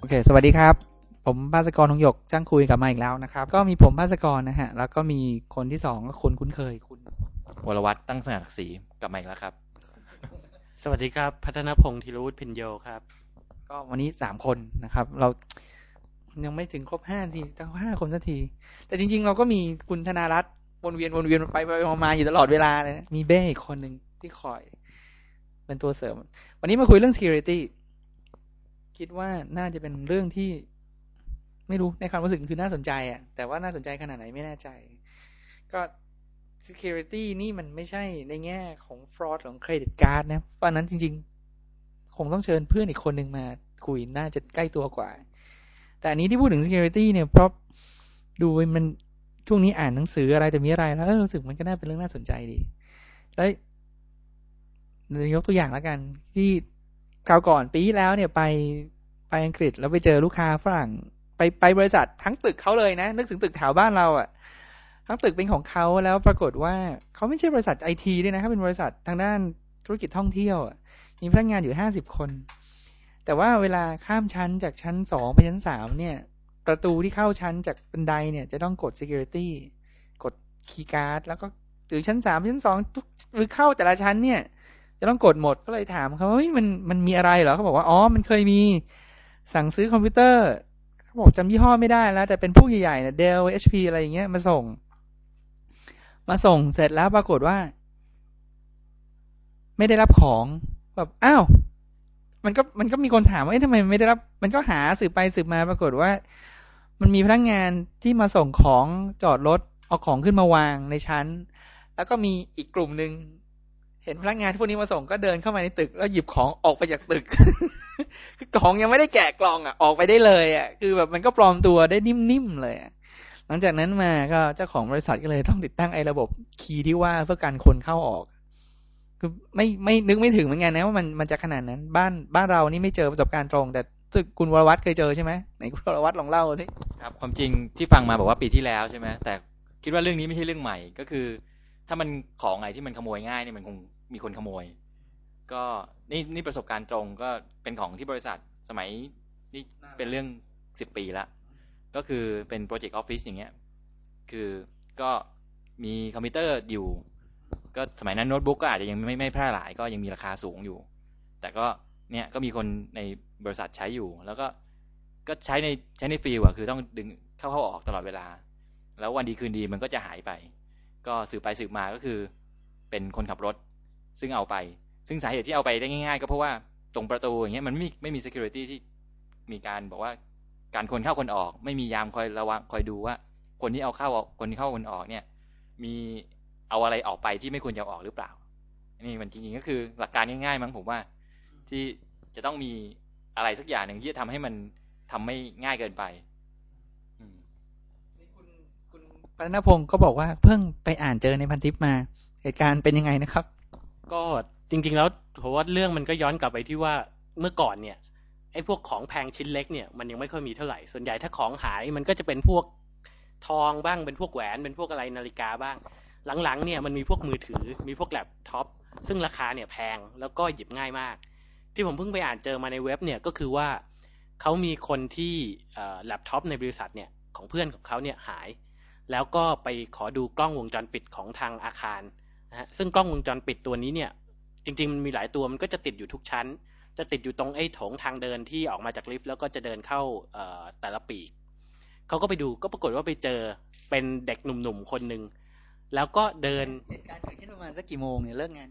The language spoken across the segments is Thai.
โอเค สวัสดีครับ ผมภาสกรทองหยกจ้างคุยกับมาอีกแล้วนะครับ ก็มีผมภาสกรนะฮะ แล้วก็มีคนที่สองก็คนคุ้นเคยคุณวรวัตรตั้งสง่าศักดิ์ศรีกลับมาอีกแล้วครับ สวัสดีครับ พัฒนพงศ์ธีรวุฒิพินโยครับ ก็วันนี้สามคนนะครับ เรายังไม่ถึงครบห้าทีตั้งห้าคนสักที แต่จริง ๆ เราก็มีคุณธนารัตน์วนเวียนวนเวียนไปไปมามาอยู่ตลอดเวลาเลยนะมีเบ้อีกคนหนึ่งที่คอย เป็นตัวเสริม วันนี้มาคุยเรื่อง security คิดว่าน่าจะเป็นเรื่องที่ไม่รู้ในความรู้สึกคือน่าสนใจอะ่ะ แต่ว่าน่าสนใจขนาดไหนไม่แน่ใจ ก็ security นี่มันไม่ใช่ในแง่ของ fraud ของ credit card นะเพราะนั้นจริง ๆ คงต้องเชิญเพื่อนอีกคนหนึ่งมาคุยน่าจะใกล้ตัวกว่า แต่อันนี้ที่พูดถึง security เนี่ยเพราะดูมันช่วงนี้อ่านหนังสืออะไรแต่มีอะไรแล้วรู้สึกมันก็น่าเป็นเรื่องน่าสนใจดี แล้วยกตัวอย่างแล้วกันที่ คราวก่อนปีที่แล้วเนี่ยไปไปอังกฤษแล้วไปเจอลูกค้าฝรั่ง ไปไปบริษัททั้งตึกเขาเลยนะ นึกถึงตึกแถวบ้านเราอะ่ะ ทั้งตึกเป็นของเขาแล้วปรากฏว่าเขาไม่ใช่บริษัทไอทีด้วยนะเขาเป็นบริษัททางด้านธุรกิจท่องเที่ยวมีพนักงานอยู่ห้าสิบคน แต่ว่าเวลาข้ามชั้นจากชั้นสองไปชั้นสามเนี่ย ประตูที่เข้าชั้นจากบันไดเนี่ยจะต้องกด security กดคีย์การ์ดแล้วก็หรือชั้นสามชั้นสองหรือเข้าแต่ละชั้นเนี่ย จะต้องกดหมดก็เลยถามเขาว่าเฮ้ยมันมันมีอะไรเหรอเขาบอกว่าอ๋อมันเคยมีสั่งซื้อคอมพิวเตอร์เขาบอกจำยี่ห้อไม่ได้แล้ว แต่เป็นผู้ใหญ่ๆเนี่ย Dell HP อะไรอย่างเงี้ยมาส่ง มาส่งเสร็จแล้วปรากฏว่า ไม่ได้รับของแบบอ้าวมันก็มันก็มีคนถามว่าเอ๊ะทำไมไม่ได้รับ มันก็หาสืบไปสืบมาปรากฏว่า มันมีพนักงงานที่มาส่งของจอดรถเอาของขึ้นมาวางในชั้น แล้วก็มีอีกกลุ่มหนึ่ง เห็นพนักงานที่พวกนี้มาส่งก็เดินเข้ามาในตึก แล้วหยิบของออกไปจากตึก คือกล่องยังไม่ได้แกะกล่องอะ ออกไปได้เลยอะ คือแบบมันก็ปลอมตัวได้นิ่มๆเลยหลังจากนั้นมาก็เจ้าของบริษัทก็เลยต้องติดตั้งไอ้ระบบคีย์ที่ว่าเพื่อการคนเข้าออก คือไม่ไม่นึกไม่ถึงเหมือนกันนะว่ามันมันจะขนาดนั้น บ้านบ้านเรานี่ไม่เจอประสบการณ์ตรง แต่คุณวรวัตรเคยเจอใช่ไหมไหนคุณวรวัตรลองเล่าสิครับ ความจริงที่ฟังมาบอกว่าปีที่แล้วใช่ไหมแต่คิดว่าเรื่องนี้ไม่ใช่เรื่องใหม่ก็คือ ถ้ามันของอันไหนที่มันขโมยง่ายนี่มันคงมีคนขโมย ก็นี่นี่ประสบการณ์ตรงก็เป็นของที่บริษัทสมัยนี่เป็นเรื่องสิบปีละก็คือเป็น project office อย่างเงี้ย คือก็มีคอมพิวเตอร์อยู่ ก็สมัยนั้นโน้ตบุ๊กก็อาจจะยังไม่ไม่แพร่หลายก็ยังมีราคาสูงอยู่ แต่ก็เนี่ยก็มีคนในบริษัทใช้อยู่ แล้วก็ก็ใช้ในใช้ในฟิลอะคือต้องดึงเข้าเข้าออกตลอดเวลา แล้ววันดีคืนดีมันก็จะหายไป ก็สืบไปสืบมาก็คือ เป็นคนขับรถ ซึ่งเอาไป ซึ่งสาเหตุที่เอาไปได้ง่าย ๆ ก็เพราะว่าตรงประตูอย่างเงี้ยมันไม่ไม่มี security ที่มีการบอกว่าการคนเข้าคนออก ไม่มียามคอยระวังคอยดูว่า คนที่เอาเข้าคนที่เข้าคนออกเนี่ย มีเอาอะไรออกไปที่ไม่ควรจะออกหรือเปล่านี่มันจริงๆก็คือหลักการง่ายๆมั้งผมว่า ที่จะต้องมีอะไรสักอย่างหนึ่งที่จะทำให้มันทำไม่ง่ายเกินไปคุณ คุณปัณพงศ์ก็บอกว่าเพิ่งไปอ่านเจอในพันทิปมาเหตุการณ์เป็นยังไงนะครับ ก็จริง ๆ แล้วผมว่าเรื่องมันก็ย้อนกลับไปที่ว่าเมื่อก่อนเนี่ยไอ้พวกของแพงชิ้นเล็กเนี่ยมันยังไม่ค่อยมีเท่าไหร่ส่วนใหญ่ถ้าของหายมันก็จะเป็นพวกทองบ้างเป็นพวกแหวนเป็นพวกอะไรนาฬิกาบ้าง หลังๆเนี่ยมันมีพวกมือถือมีพวกแล็ปท็อปซึ่งราคาเนี่ยแพงแล้วก็หยิบง่ายมาก ที่ผมเพิ่งไปอ่านเจอมาในเว็บเนี่ยก็คือว่าเขามีคนที่แล็ปท็อปในบริษัทเนี่ยของเพื่อนของเขาเนี่ยหาย แล้วก็ไปขอดูกล้องวงจรปิดของทางอาคารนะฮะซึ่งกล้องวงจรปิดตัวนี้เนี่ย จริงๆมันมีหลายตัวมันก็จะติดอยู่ทุกชั้น จะติดอยู่ตรงไอ้โถงทางเดินที่ออกมาจากลิฟต์แล้วก็จะเดินเข้าแต่ละปีกเขาก็ไปดูก็ปรากฏว่าไปเจอเป็นเด็กหนุ่มๆคนหนึ่งแล้วก็เดินเหตุการณ์เกิดขึ้นประมาณสักกี่โมงเนี่ยเลิกงาน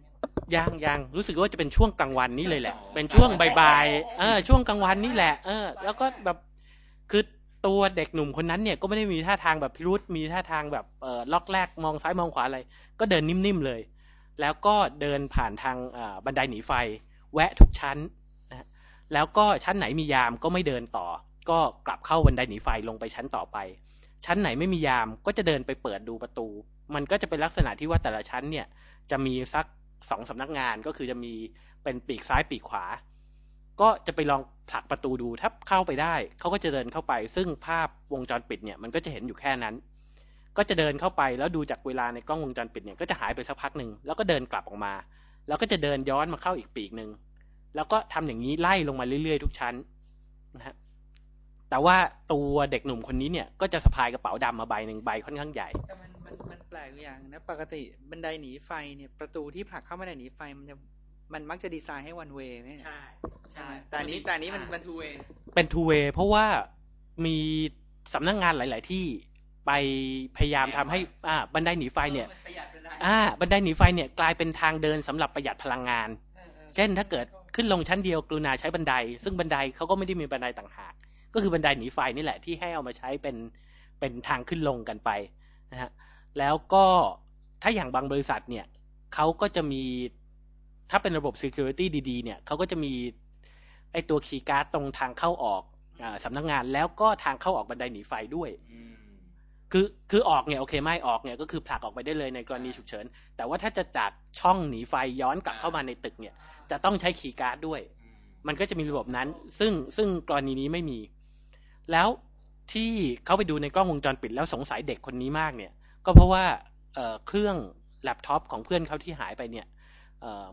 ยังยังรู้สึกว่าจะเป็นช่วงกลางวันนี้เลยแหละ เป็นช่วงบ่ายๆเออช่วงกลางวันนี่แหละ เออ แล้วก็แบบคือ ตัวเด็กหนุ่มคนนั้นเนี่ยก็ไม่ได้มีท่าทางแบบพิรุษมีท่าทางแบบเออล็อกแรกมองซ้ายมองขวาอะไร ก็เดินนิ่มๆเลย แล้วก็เดินผ่านทางบันไดหนีไฟ แวะทุกชั้นนะแล้วก็ชั้นไหนมียามก็ไม่เดินต่อ ก็กลับเข้าบันไดหนีไฟลงไปชั้นต่อไป ชั้นไหนไม่มียามก็จะเดินไปเปิดดูประตู มันก็จะเป็นลักษณะที่ว่าแต่ละชั้นเนี่ยจะมีสักสองสำนักงานก็คือจะมีเป็นปีกซ้ายปีกขวา ก็จะไปลองผลักประตูดูถ้าเข้าไปได้เขาก็จะเดินเข้าไป ซึ่งภาพวงจรปิดเนี่ยมันก็จะเห็นอยู่แค่นั้น ก็จะเดินเข้าไปแล้วดูจากเวลาในกล้องวงจรปิดเนี่ยก็จะหายไปสักพักหนึ่งแล้วก็เดินกลับออกมา แล้วก็จะเดินย้อนมาเข้าอีกปีกหนึ่งแล้วก็ทำอย่างนี้ไล่ลงมาเรื่อยๆ ทุกชั้นนะฮะแต่ว่าตัวเด็กหนุ่มคนนี้เนี่ยก็จะสะพายกระเป๋าดำมาใบหนึ่งใบค่อนข้างใหญ่แต่มันมันมันแปลกอย่างนะปกติบันไดหนีไฟเนี่ยประตูที่ผลักเข้าบันไดหนีไฟมันจะ มันมักจะดีไซน์ให้วันเวย์ไหมใช่ใช่ไหมแต่อันนี้แต่อันนี้มันมันทูเวย์เป็น two way เพราะว่ามีสำนักงานหลาย ๆ ที่ไปพยายามทำให้อ่าบันไดหนีไฟเนี่ยประหยัดบันไดอ่าบันไดหนีไฟเนี่ยกลายเป็นทางเดินสำหรับประหยัดพลังงานเออเออเช่นถ้าเกิดขึ้นลงชั้นเดียวกรุณาใช้บันได ซึ่งบันไดเขาก็ไม่ได้มีบันไดต่างหาก ก็คือบันไดหนีไฟนี่แหละที่ให้เอามาใช้เป็นเป็นทางขึ้นลงกันไปนะฮะแล้วก็ถ้าอย่างบางบริษัทเนี่ยเขาก็จะมี ถ้าเป็นระบบ security ดีๆ เนี่ยเขาก็จะมีไอตัวคีย์การ์ดตรงทางเข้าออกอาสำนักงานแล้วก็ทางเข้าออกบันไดหนีไฟด้วยอืมคือคือออกเนี่ยโอเคไม่ออกเนี่ยก็คือผลักออกไปได้เลยในกรณีฉุกเฉิน แต่ว่าถ้าจะจากช่องหนีไฟย้อนกลับเข้ามาในตึกเนี่ย จะต้องใช้คีย์การ์ดด้วยอืมมันก็จะมีระบบนั้น ซึ่งซึ่งกรณีนี้ไม่มี แล้วที่เขาไปดูในกล้องวงจรปิดแล้วสงสัยเด็กคนนี้มากเนี่ย ก็เพราะว่าเอ่อเครื่องแล็ปท็อปของเพื่อนเขาที่หายไปเนี่ยเอ่อ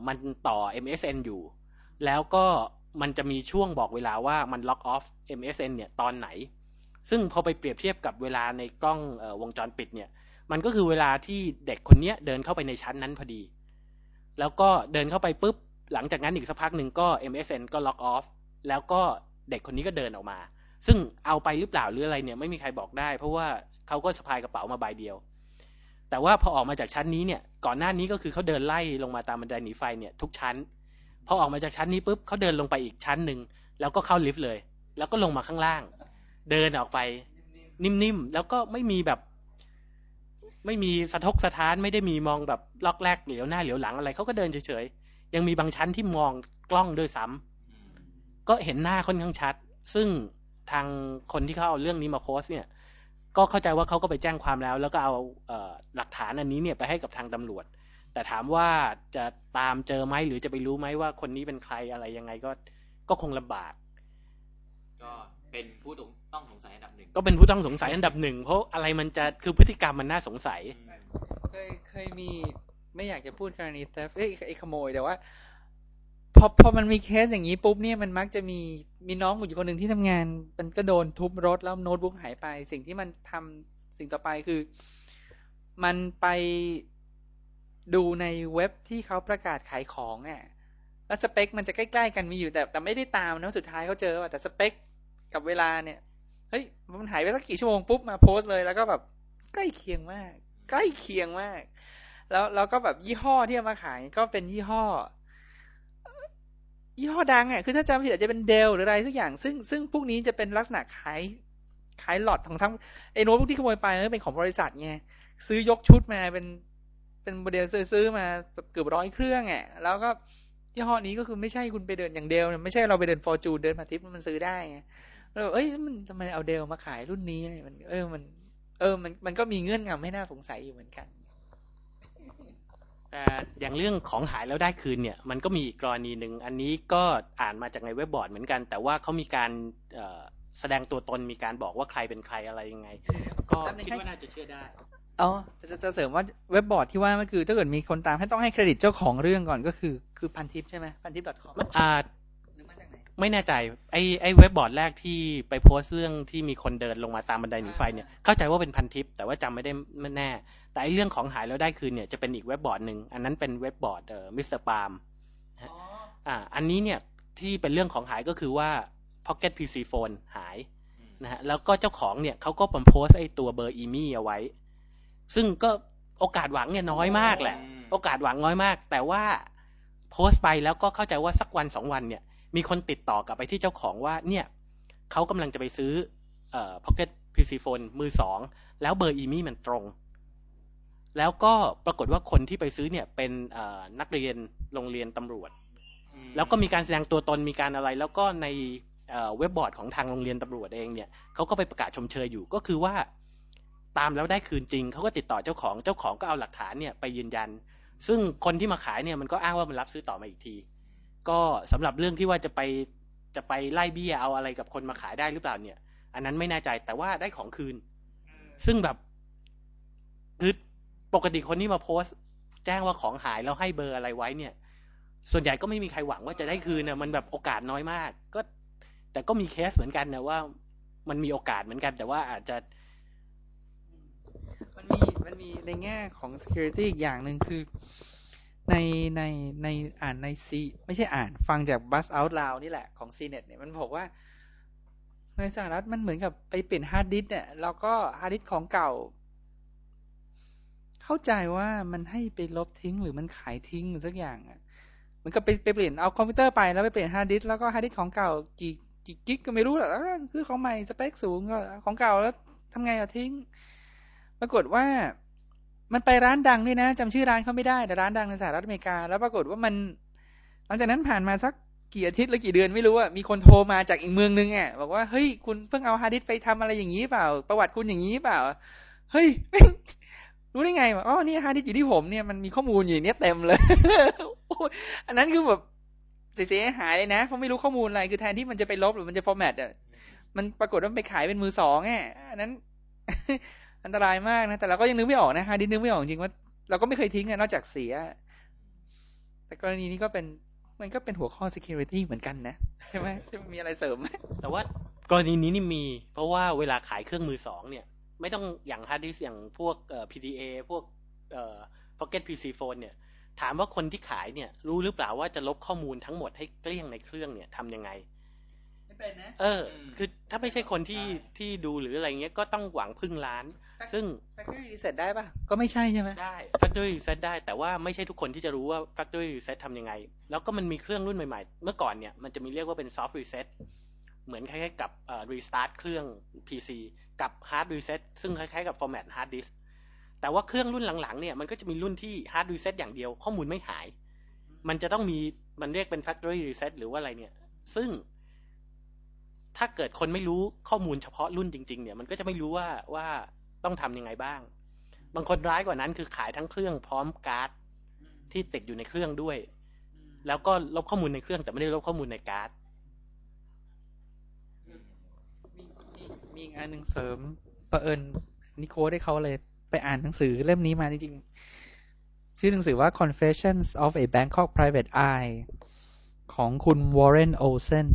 มันต่อ MSN อยู่ แล้วก็มันจะมีช่วงบอกเวลาว่ามัน log off MSN เนี่ยตอนไหน ซึ่งพอไปเปรียบเทียบกับเวลาในกล้องออวงจรปิดเนี่ย มันก็คือเวลาที่เด็กคนเนี้ยเดินเข้าไปในชั้นนั้นพอดี แล้วก็เดินเข้าไปปุ๊บ หลังจากนั้นอีกสักพักหนึ่งก็ MSN ก็ล็อกออฟ แล้วก็เด็กคนนี้ก็เดินออกมา ซึ่งเอาไปหรือเปล่าหรืออะไรเนี่ยไม่มีใครบอกได้ เพราะว่าเขาก็สะพายกระเป๋ามาใบเดียว แต่ว่าพอออกมาจากชั้นนี้เนี่ย ก่อนหน้านี้ก็คือเขาเดินไล่ลงมาตามบันไดหนีไฟเนี่ยทุกชั้น พอออกมาจากชั้นนี้ปุ๊บเขาเดินลงไปอีกชั้นหนึ่งแล้วก็เข้าลิฟต์เลย แล้วก็ลงมาข้างล่าง เดินออกไป นิ่มๆแล้วก็ไม่มีแบบ ไม่มีสะทกสะท้านไม่ได้มีมองแบบล็อกแรกเหลียวหน้าเหลียวหลังอะไรเขาก็เดินเฉยๆยังมีบางชั้นที่มองกล้องด้วยซ้ำอืมก็เห็นหน้าค่อนข้างชัด ซึ่งทางคนที่เขาเอาเรื่องนี้มาโพสเนี่ย ก็เข้าใจว่าเขาก็ไปแจ้งความแล้ว แล้วก็เอาเอ่อหลักฐานอันนี้เนี่ยไปให้กับทางตำรวจ แต่ถามว่าจะตามเจอไหมหรือจะไปรู้ไหมว่าคนนี้เป็นใครอะไรยังไงก็ก็คงลำบาก ก็เป็นผู้ต้องสงสัยอันดับหนึ่งก็เป็นผู้ต้องสงสัยอันดับหนึ่งเพราะอะไรมันจะคือพฤติกรรมมันน่าสงสัยอืมเคยเคยมีไม่อยากจะพูดกรณี theft เอ้ยไอ้ขโมยแต่ว่า พอพอมันมีเคสอย่างนี้ปุ๊บเนี่ยมันมักจะมีมีน้องอยู่คนหนึ่งที่ทำงาน มันก็โดนทุบรถแล้วโน้ตบุ๊กหายไป สิ่งที่มันทำสิ่งต่อไปคือ มันไปดูในเว็บที่เขาประกาศขายของอะแล้วสเปคมันจะใกล้ๆกันมีอยู่แต่ แต่ไม่ได้ตามนะสุดท้ายเขาเจอว่าแต่สเปคกับเวลาเนี่ยเฮ้ยมันหายไปสักกี่ชั่วโมงปุ๊บมาโพสต์เลยแล้วก็แบบใกล้เคียงมาก ใกล้เคียงมาก แล้วแล้วก็แบบยี่ห้อที่มาขายก็เป็นยี่ห้อ ยี่ห้อดังอะคือถ้าจำไม่ผิดอาจจะเป็นเดลหรืออะไรสักอย่าง ซึ่งซึ่งพวกนี้จะเป็นลักษณะขายขายหลอดของทั้งไอ้โน้ตบุ๊กที่ขโมยไปก็เป็นของบริษัทไงซื้อยกชุดมาเป็นเป็นโมเดลซื้อมาเกือบร้อยเครื่องอะแล้วก็ยี่ห้อนี้ก็คือไม่ใช่คุณไปเดินอย่างเดลเนี่ยไม่ใช่เราไปเดินฟอร์จูนเดินมาทิปมันซื้อได้ไงแล้วแบบเอ้ยมันทำไมเอาเดลมาขายรุ่นนี้มัน เออมัน เออมันมันก็มีเงื่อนงำให้น่าสงสัยอยู่เหมือนกัน แต่อย่างเรื่องของหายแล้วได้คืนเนี่ย มันก็มีอีกกรณีหนึ่ง อันนี้ก็อ่านมาจากในเว็บบอร์ดเหมือนกัน แต่ว่าเขามีการเอ่อแสดงตัวตนมีการบอกว่าใครเป็นใครอะไรยังไง ก็แป๊บนึงคิดให้ว่าน่าจะเชื่อได้อ๋อจะจะจะเสริมว่าเว็บบอร์ดที่ว่ามันคือถ้าเกิดมีคนตามให้ต้องให้เครดิตเจ้าของเรื่องก่อนก็คือคือพันทิปใช่ไหมพันทิป .com อ่าหรือมาจาก ไหนไม่แน่ใจ ไอ้ไอ้เว็บบอร์ดแรกที่ไปโพสต์เรื่องที่มีคนเดินลงมาตามบันไดหนีไฟเนี่ยเข้าใจว่าเป็นพันทิป แต่ว่าจำไม่ได้ไม่แน่ แต่ไอ้เรื่องของหายแล้วได้คืนเนี่ยจะเป็นอีกเว็บบอร์ดหนึ่งอันนั้นเป็นเว็บบอร์ดเอ่อมิสเตอร์ปาล์มอ๋ออ่าอันนี้เนี่ยที่เป็นเรื่องของหายก็คือว่า Pocket PC Phone หายนะฮะแล้วก็เจ้าของเนี่ยเขาก็ปโพสต์ไอ้ตัวเบอร์อีมี่เอาไว้ ซึ่งก็โอกาสหวังเนี่ยน้อยมากแหละอืมโอกาสหวังน้อยมาก แต่ว่าโพสต์ไปแล้วก็เข้าใจว่าสักวันสองวันเนี่ย มีคนติดต่อกลับไปที่เจ้าของว่าเนี่ยเขากำลังจะไปซื้อเอ่อ Pocket PC Phone มือสองแล้วเบอร์อีมี่มันตรง แล้วก็ปรากฏว่าคนที่ไปซื้อเนี่ยเป็นนักเรียนโรงเรียนตำรวจ แล้วก็มีการแสดงตัวตนมีการอะไร แล้วก็ในเว็บบอร์ดของทางโรงเรียนตำรวจเองเนี่ยเขาก็ไปประกาศชมเชยอยู่ก็คือว่าตามแล้วได้คืนจริง เขาก็ติดต่อเจ้าของ เจ้าของก็เอาหลักฐานเนี่ยไปยืนยัน ซึ่งคนที่มาขายเนี่ยมันก็อ้างว่ามันรับซื้อต่อมาอีกที ก็สำหรับเรื่องที่ว่าจะไปจะไปไล่เบี้ยเอาอะไรกับคนมาขายได้หรือเปล่าเนี่ย อันนั้นไม่แน่ใจแต่ว่าได้ของคืน ซึ่งแบบคือปกติคนที่มาโพสต์ แจ้งว่าของหายแล้วให้เบอร์อะไรไว้เนี่ย ส่วนใหญ่ก็ไม่มีใครหวังว่าจะได้คืนนะมันแบบโอกาสน้อยมาก ก็ แต่ก็มีเคสเหมือนกันนะว่า มันมีโอกาสเหมือนกัน แต่ว่าอาจจะ มันมีมันมีในแง่ของ security อีกอย่างหนึ่งคือ ในในในอ่านในซีไม่ใช่อ่านฟังจาก bus out loud นี่แหละของ CNET เนี่ยมันบอกว่า ในสหรัฐมันเหมือนกับไปเปลี่ยนฮาร์ดดิสก์เนี่ยแล้วก็ฮาร์ดดิสก์ของเก่า เข้าใจว่ามันให้ไปลบทิ้งหรือมันขายทิ้งหรือสักอย่างอะเหมันก็ไปไปเปลี่ยนเอาคอมพิวเตอร์ไปแล้วไปเปลี่ยนฮาร์ดดิสก์แล้วก็ฮาร์ดดิสก์ของเก่ากี่กี่ gig ก็ไม่รู้แหละแล้วคือของใหม่สเปคสูงก็ของเก่าแล้วทำไงอะทิ้ง ปรากฏว่า มันไปร้านดังด้วยนะจำชื่อร้านเขาไม่ได้แต่ร้านดังในสหรัฐอเมริกา แล้วปรากฏว่ามัน หลังจากนั้นผ่านมาสักกี่อาทิตย์หรือกี่เดือนไม่รู้อะมีคนโทรมาจากอีกเมืองนึงอะบอกว่าเฮ้ยคุณเพิ่งเอาฮาร์ดดิสก์ไปทำอะไรอย่างนี้เปล่า ประวัติคุณอย่างนี้เปล่า เฮ้ยรู้ได้ไงวะอ๋อนี่ฮาร์ดดิสก์อยู่ที่ผมเนี่ยมันมีข้อมูลอยู่เนี้ยเต็มเลยอันนั้นคือแบบเสียหายเลยนะเพราะไม่รู้ข้อมูลอะไรคือแทนที่มันจะไปลบหรือมันจะ format อะมันปรากฏว่าไปขายเป็นมือสองอะอันนั้น อันตรายมากนะ แต่เราก็ยังนึกไม่ออกนะฮาร์ดดิสก์นึกไม่ออกจริงว่า เราก็ไม่เคยทิ้งอะนอกจากเสีย แต่กรณีนี้ก็เป็นมันก็เป็นหัวข้อ security เหมือนกันนะ ใช่ไหมใช่ไหมมีอะไรเสริมไหมแต่ว่ากรณีนี้นี่มี เพราะว่าเวลาขายเครื่องมือสองเนี่ย ไม่ต้องอย่างฮาร์ดดิสก์อย่างพวกเอ่อ PDA พวกเอ่อ Pocket PC Phone เนี่ย ถามว่าคนที่ขายเนี่ย รู้หรือเปล่าว่าจะลบข้อมูลทั้งหมดให้เกลี้ยงในเครื่องเนี่ยทำยังไงไม่เป็นนะเออ คือถ้าไม่ใช่คนที่ที่ดูหรืออะไรเงี้ยก็ต้องหวังพึ่งร้าน ซึ่ง factory reset ได้ปะก็ไม่ใช่ใช่ไหมได้ factory reset ได้ แต่ว่าไม่ใช่ทุกคนที่จะรู้ว่า factory reset ทำยังไง แล้วก็มันมีเครื่องรุ่นใหม่ๆ เมื่อก่อนเนี่ยมันจะมีเรียกว่าเป็น soft reset เหมือนคล้ายๆกับเอ่อ restart เครื่อง PC กับ hard reset ซึ่งคล้ายๆกับ format hard disk แต่ว่าเครื่องรุ่นหลังๆเนี่ยมันก็จะมีรุ่นที่ hard reset อย่างเดียวข้อมูลไม่หาย มันจะต้องมีมันเรียกเป็น factory reset หรือว่าอะไรเนี่ย ซึ่งถ้าเกิดคนไม่รู้ข้อมูลเฉพาะรุ่นจริง ๆ เนี่ย มันก็จะไม่รู้ว่าว่า ต้องทำยังไงบ้าง บางคนร้ายกว่านั้นคือขายทั้งเครื่องพร้อมการ์ดที่ติดอยู่ในเครื่องด้วย แล้วก็ลบข้อมูลในเครื่องแต่ไม่ได้ลบข้อมูลในการ์ดมีมีมีอีกอันหนึ่งเสริมประเอิญนิโคได้เขาเลยไปอ่านหนังสือเล่มนี้มาจริงๆ ชื่อหนังสือว่า Confessions of a Bangkok Private Eye ของคุณ Warren Olsen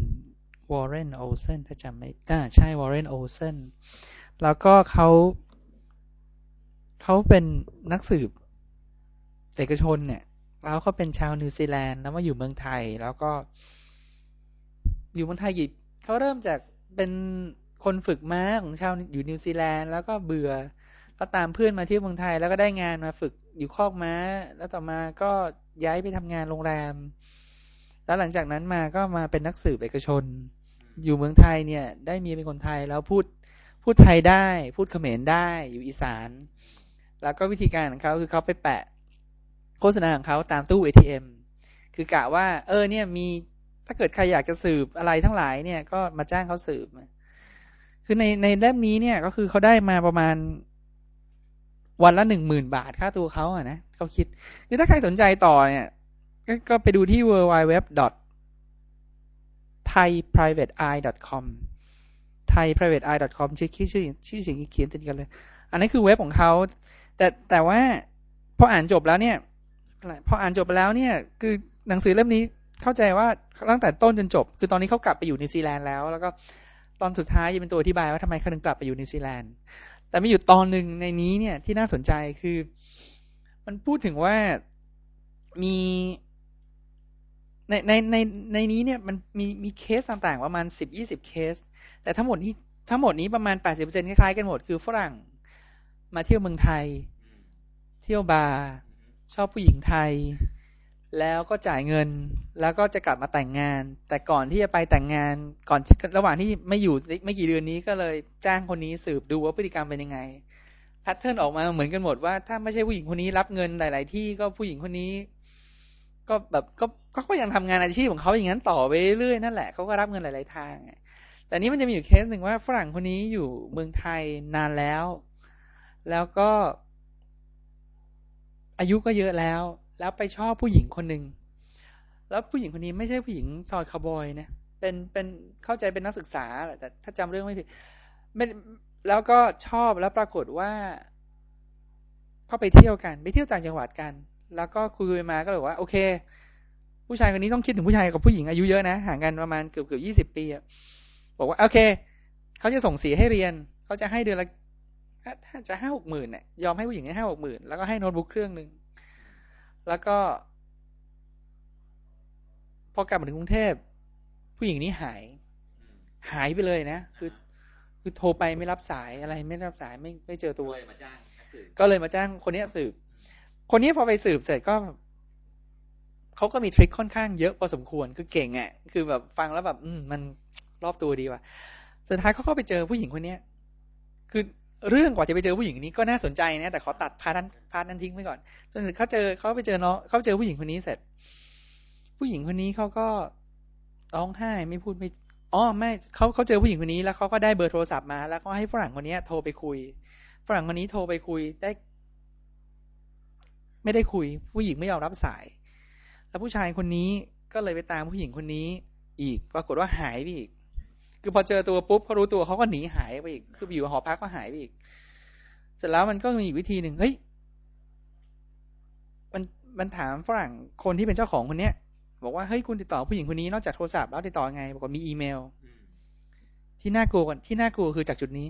Warren Olsen ถ้าจำไม่อ่าใช่ Warren Olsen แล้วก็เขา เขาเป็นนักสืบเอกชนเนี่ยแล้วเขาเป็นชาวนิวซีแลนด์แล้วมาอยู่เมืองไทย แล้วก็ อยู่เมืองไทยกี่เขาเริ่มจากเป็นคนฝึกม้าของชาวอยู่นิวซีแลนด์แล้วก็เบื่อก็ตามเพื่อนมาเที่ยวเมืองไทย แล้วก็ได้งานมาฝึกอยู่คอกม้า แล้วต่อมาก็ย้ายไปทำงานโรงแรม แล้วหลังจากนั้นมาก็มาเป็นนักสืบเอกชน อยู่เมืองไทยเนี่ย ได้มีเป็นคนไทยแล้วพูดพูดไทยได้ พูดเขมรได้อยู่อีสาน แล้วก็วิธีการของเขาคือเขาไปแปะโฆษณาของเขาตามตู้ ATM คือกะว่า เออ เนี่ยมีถ้าเกิดใครอยากจะสืบอะไรทั้งหลายเนี่ย ก็มาจ้างเขาสืบ คือในในเล่มนี้เนี่ย ก็คือเขาได้มาประมาณวันละหนึ่งหมื่นบาทค่าตัวเขาอะนะเขาคิดคือถ้าใครสนใจต่อเนี่ยก็ก็ไปดูที่ w w w thaiprivateeye.com thaiprivateeye.com ชื่อชื่อชื่อชื่อเสียงเขียนติดกันเลย อันนี้คือเว็บของเขา แต่แต่ว่าพออ่านจบแล้วเนี่ยพออ่านจบไปแล้วเนี่ย คือหนังสือเล่มนี้เข้าใจว่าตั้งแต่ต้นจนจบ คือตอนนี้เขากลับไปอยู่นิวซีแลนด์แล้ว แล้วก็ตอนสุดท้ายจะเป็นตัวอธิบายว่าทำไมเขาถึงกลับไปอยู่นิวซีแลนด์ แต่มีอยู่ตอนหนึ่งในนี้เนี่ยที่น่าสนใจคือ มันพูดถึงว่ามีในในในในนี้เนี่ยมันมีมีเคสต่างๆประมาณสิบยี่สิบเคส แต่ทั้งหมดนี้ทั้งหมดนี้ประมาณแปดสิบเปอร์เซ็นคล้ายๆกันหมดคือฝรั่งมาเที่ยวเมืองไทย เที่ยวบาร์ชอบผู้หญิงไทย แล้วก็จ่ายเงิน แล้วก็จะกลับมาแต่งงาน แต่ก่อนที่จะไปแต่งงานก่อนระหว่างที่ไม่อยู่ไม่กี่เดือนนี้ก็เลยจ้างคนนี้สืบดูว่าพฤติกรรมเป็นยังไง pattern ออกมาเหมือนกันหมดว่า ถ้าไม่ใช่ผู้หญิงคนนี้รับเงินหลาย ๆ ที่ก็ผู้หญิงคนนี้ ก็แบบก็ก็ยังทำงานอาชีพของเขาอย่างนั้นต่อไปเรื่อยๆนั่นแหละเขาก็รับเงินหลาย ๆ ทางแต่นี้มันจะมีอยู่เคสหนึ่งว่าฝรั่งคนนี้อยู่เมืองไทยนานแล้ว แล้วก็ อายุก็เยอะแล้ว แล้วไปชอบผู้หญิงคนหนึ่งแล้วผู้หญิงคนนี้ไม่ใช่ผู้หญิงซอยคาร์บอยนะเป็นเป็นเข้าใจเป็นนักศึกษาแต่ถ้าจำเรื่องไม่ผิดไม่แล้วก็ชอบแล้วปรากฏว่า เข้าไปเที่ยวกัน ไปเที่ยวต่างจังหวัดกัน แล้วก็คุยไปมาก็เลยว่า โอเค ผู้ชายคนนี้ต้องคิดถึงผู้ชายกับผู้หญิงอายุเยอะนะห่างกันประมาณเกือบเกือบยี่สิบปีอะบอกว่าโอเคเขาจะส่งสีให้เรียนเขาจะให้เดือนละ ถ้าจะห้าหกหมื่นเนี่ยยอมให้ผู้หญิงให้ห้าหกหมื่นแล้วก็ให้โน้ตบุ๊กเครื่องหนึ่งแล้วก็ พอกลับมาถึงกรุงเทพผู้หญิงนี้หาย หายไปเลยนะคือ คือโทรไปไม่รับสายอะไรไม่รับสายไม่ไม่เจอตัวเลยมาจ้างนักสืบก็เลยมาจ้างคนเนี้ยสืบ คนนี้พอไปสืบเสร็จก็เขาก็มีทริคค่อนข้างเยอะพอสมควรคือเก่งอะ่ะ คือแบบฟังแล้วแบบ อืมมันรอบตัวดีว่ะสุดท้ายเขาก็ไปเจอผู้หญิงคนเนี้ย คือ เรื่องกว่าจะไปเจอผู้หญิงนี้ก็น่าสนใจนะ แต่ขอตัด part นั้น part นั้นทิ้งไว้ก่อน จนถึงเขาเจอเขาไปเจอน้องเขาเจอผู้หญิงคนนี้เสร็จ ผู้หญิงคนนี้เขาก็ร้องไห้ไม่พูดไม่อ๋อไม่เขาเขาเจอผู้หญิงคนนี้แล้วเขาก็ได้เบอร์โทรศัพท์มา แล้วก็ให้ฝรั่งคนนี้โทรไปคุย ฝรั่งคนนี้โทรไปคุยได้ ไม่ได้คุย ผู้หญิงไม่ยอมรับสาย แล้วผู้ชายคนนี้ก็เลยไปตามผู้หญิงคนนี้ อีกปรากฏว่าหายไปอีก คือพอเจอตัวปุ๊บเขารู้ตัวเขาก็หนีหายไปอีก คือไปอยู่หอพักก็หายไปอีก เสร็จแล้วมันก็มีอีกวิธีหนึ่งเฮ้ยมันมันถามฝรั่งคนที่เป็นเจ้าของคนเนี้ย บอกว่าเฮ้ยคุณติดต่อผู้หญิงคนนี้นอกจากโทรศัพท์แล้วติดต่อไงบอกว่ามีอีเมล ที่น่ากลัวกว่าที่น่ากลัวคือจากจุดนี้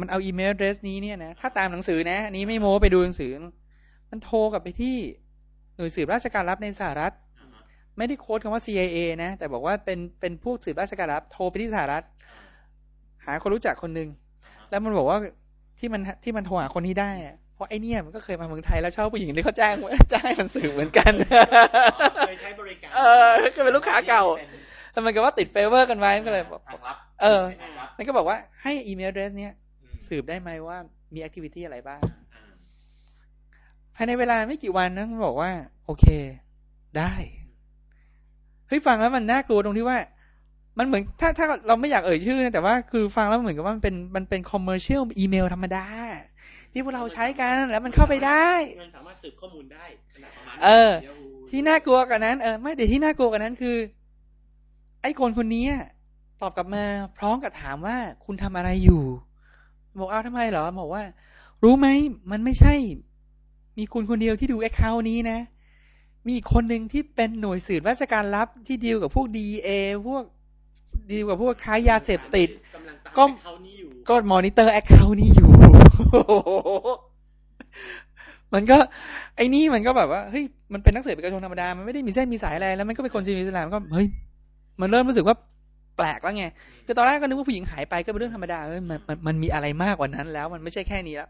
มันเอาอีเมล address นี้เนี่ยนะถ้าตามหนังสือนะอันนี้ไม่โม้ไปดูหนังสือ มันโทรกลับไปที่หน่วยสืบราชการลับในสหรัฐ ไม่ได้ quote คำว่า CIA นะ แต่บอกว่าเป็นเป็นพวกสืบราชการลับโทรไปที่สหรัฐ หาคนรู้จักคนหนึ่งแล้วมันบอกว่าที่มันที่มันโทรหาคนนี้ได้อะเพราะไอเนี่ยมันก็เคยมาเมืองไทยแล้วชอบผู้หญิงที่เขาจ้างจ้างให้มันสืบเหมือนกันเคยใช้บริการเออก็เป็นลูกค้าเก่าแล้วมันก็ว่าติด favor กันไว้ก็เลยบอกทางลับเออทางลับมันก็บอกว่าให้ email address เนี้ยอืมสืบได้ไหมว่ามี activity อะไรบ้างอ่าภายในเวลาไม่กี่วันนะมันบอกว่า โอเค ได้ เฮ้ยฟังแล้วมันน่ากลัวตรงที่ว่า มันเหมือนถ้าถ้าเราไม่อยากเอ่ยชื่อนะแต่ว่าคือฟังแล้วเหมือนกับว่ามันเป็นมันเป็น commercial email ธรรมดา ที่พวกเราใช้กันแล้วมันเข้าไปได้มันสามารถสืบข้อมูลได้ขนาดประมาณเออเดี๋ยวที่น่ากลัวกว่านั้นเออไม่แต่ที่น่ากลัวกว่านั้นคือ ไอ้คนคนนี้อะตอบกลับมา พร้อมกับถามว่าคุณทำอะไรอยู่ บอกเอาทำไมเหรอบอกว่า รู้ไหมมันไม่ใช่ มีคุณคนเดียวที่ดู account นี้นะ มีอีกคนหนึ่งที่เป็นหน่วยสืบราชการลับที่ดีลกับพวก DEA พวกดีลกับพวกค้ายาเสพติดกำลังตามก็เขานี้อยู่ก็ monitor account นี้อยู่ มันก็ ไอ้นี่มันก็แบบว่าเฮ้ยมันเป็นนักสืบเอกชนธรรมดา มันไม่ได้มีเส้นมีสายอะไรแล้วมันก็เป็นคนจีนอิสลามก็เฮ้ยมันเริ่มรู้สึกว่าแปลกแล้วไงคือตอนแรกก็นึกว่าผู้หญิงหายไปก็เป็นเรื่องธรรมดาเฮ้ยมันมันมันมีอะไรมากกว่านั้น แล้วมันไม่ใช่แค่นี้แล้ว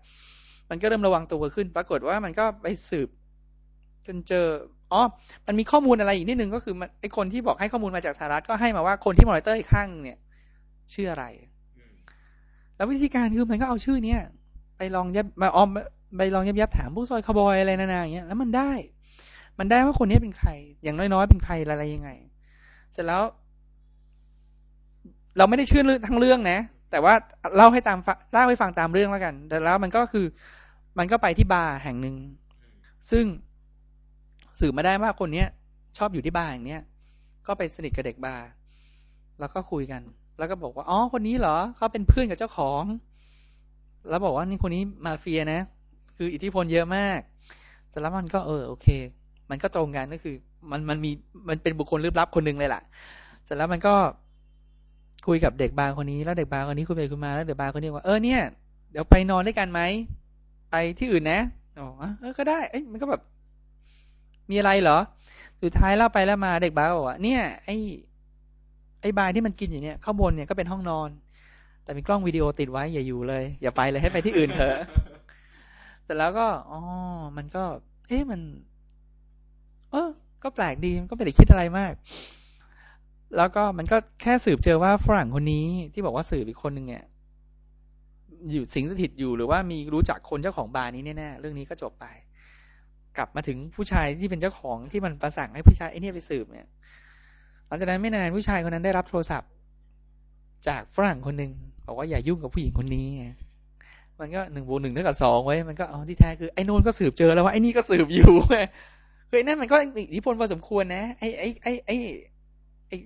มันก็เริ่มระวังตัวขึ้น ปรากฏว่ามันก็ไปสืบจนเจอ อ๋อ มันมีข้อมูลอะไรอีกนิดนึงก็คือไอคนที่บอกให้ข้อมูลมาจากสหรัฐก็ให้มาว่าคนที่มอนิเตอร์อีกข้างเนี่ย ชื่ออะไร แล้ววิธีการคือมันก็เอาชื่อเนี้ยไปลองยับมาออมไปลองยับยับถามผู้ซอยคาบอยอะไรนานาอย่างเงี้ยแล้วมันได้ มันได้ว่าคนนี้เป็นใคร อย่างน้อยๆเป็นใครอะไรยังไง เสร็จแล้ว เราไม่ได้ชื่อทั้งเรื่องนะ แต่ว่าเล่าให้ตามฟังเล่าให้ฟังตามเรื่องแล้วกัน แต่แล้วมันก็คือ มันก็ไปที่บาร์แห่งหนึ่งซึ่ง สืบมาได้ว่าคนเนี้ยชอบอยู่ที่บาร์อย่างเนี้ยก็ไปสนิทกับเด็กบาร์แล้วก็คุยกัน แล้วก็บอกว่าอ๋อคนนี้เหรอเขาเป็นเพื่อนกับเจ้าของ แล้วบอกว่านี่คนนี้มาเฟียนะ คืออิทธิพลเยอะมากเสร็จแล้วมันก็เออโอเค มันก็ตรงกันก็คือ มันมันมีมันเป็นบุคคลลึกลับคนหนึ่งเลยล่ะเสร็จแล้วมันก็คุยกับเด็กบาร์คนนี้แล้วเด็กบาร์คนนี้คุยไปคุยมาแล้วเด็กบาร์คนนี้ว่าเออเนี่ยเดี๋ยวไปนอนด้วยกันไหมไปที่อื่นนะอ๋อเออก็ได้เอ้ยมันก็แบบ มีอะไรเหรอ สุดท้ายเล่าไปแล้วมาเด็กบาร์ก็บอกว่าเนี่ย ไอ้ไอ้บาร์ที่มันกินอยู่เนี่ยข้างบนเนี่ยก็เป็นห้องนอน แต่มีกล้องวิดีโอติดไว้อย่าอยู่เลย อย่าไปเลยให้ไปที่อื่นเถอะเสร็จแล้วก็อ๋อมันก็ เอ๊ะมัน เออก็แปลกดีมันก็ไม่ได้คิดอะไรมาก แล้วก็มันก็แค่สืบเจอว่าฝรั่งคนนี้ที่บอกว่าสืบอีกคนหนึ่งเนี่ยอยู่สิงสถิตอยู่หรือว่ามีรู้จักคนเจ้าของบาร์นี้แน่ๆเรื่องนี้ก็จบไป กลับมาถึงผู้ชายที่เป็นเจ้าของที่มันประสั่งให้ผู้ชายไอ้เนี่ยไปสืบเนี่ยหลังจากนั้นไม่นานผู้ชายคนนั้นได้รับโทรศัพท์ จากฝรั่งคนหนึ่งบอกว่าอย่ายุ่งกับผู้หญิงคนนี้มันก็หนึ่งบวกหนึ่งเท่ากับสองไว้มันก็อ๋อที่แท้คือไอ้นู่นก็สืบเจอแล้วว่าไอ้นี่ก็สืบอยู่ไงคือไอ้นั่นมันก็อิทธิพลพอสมควรนะไอ้ไอ้ไอ้ไอ้ไอ้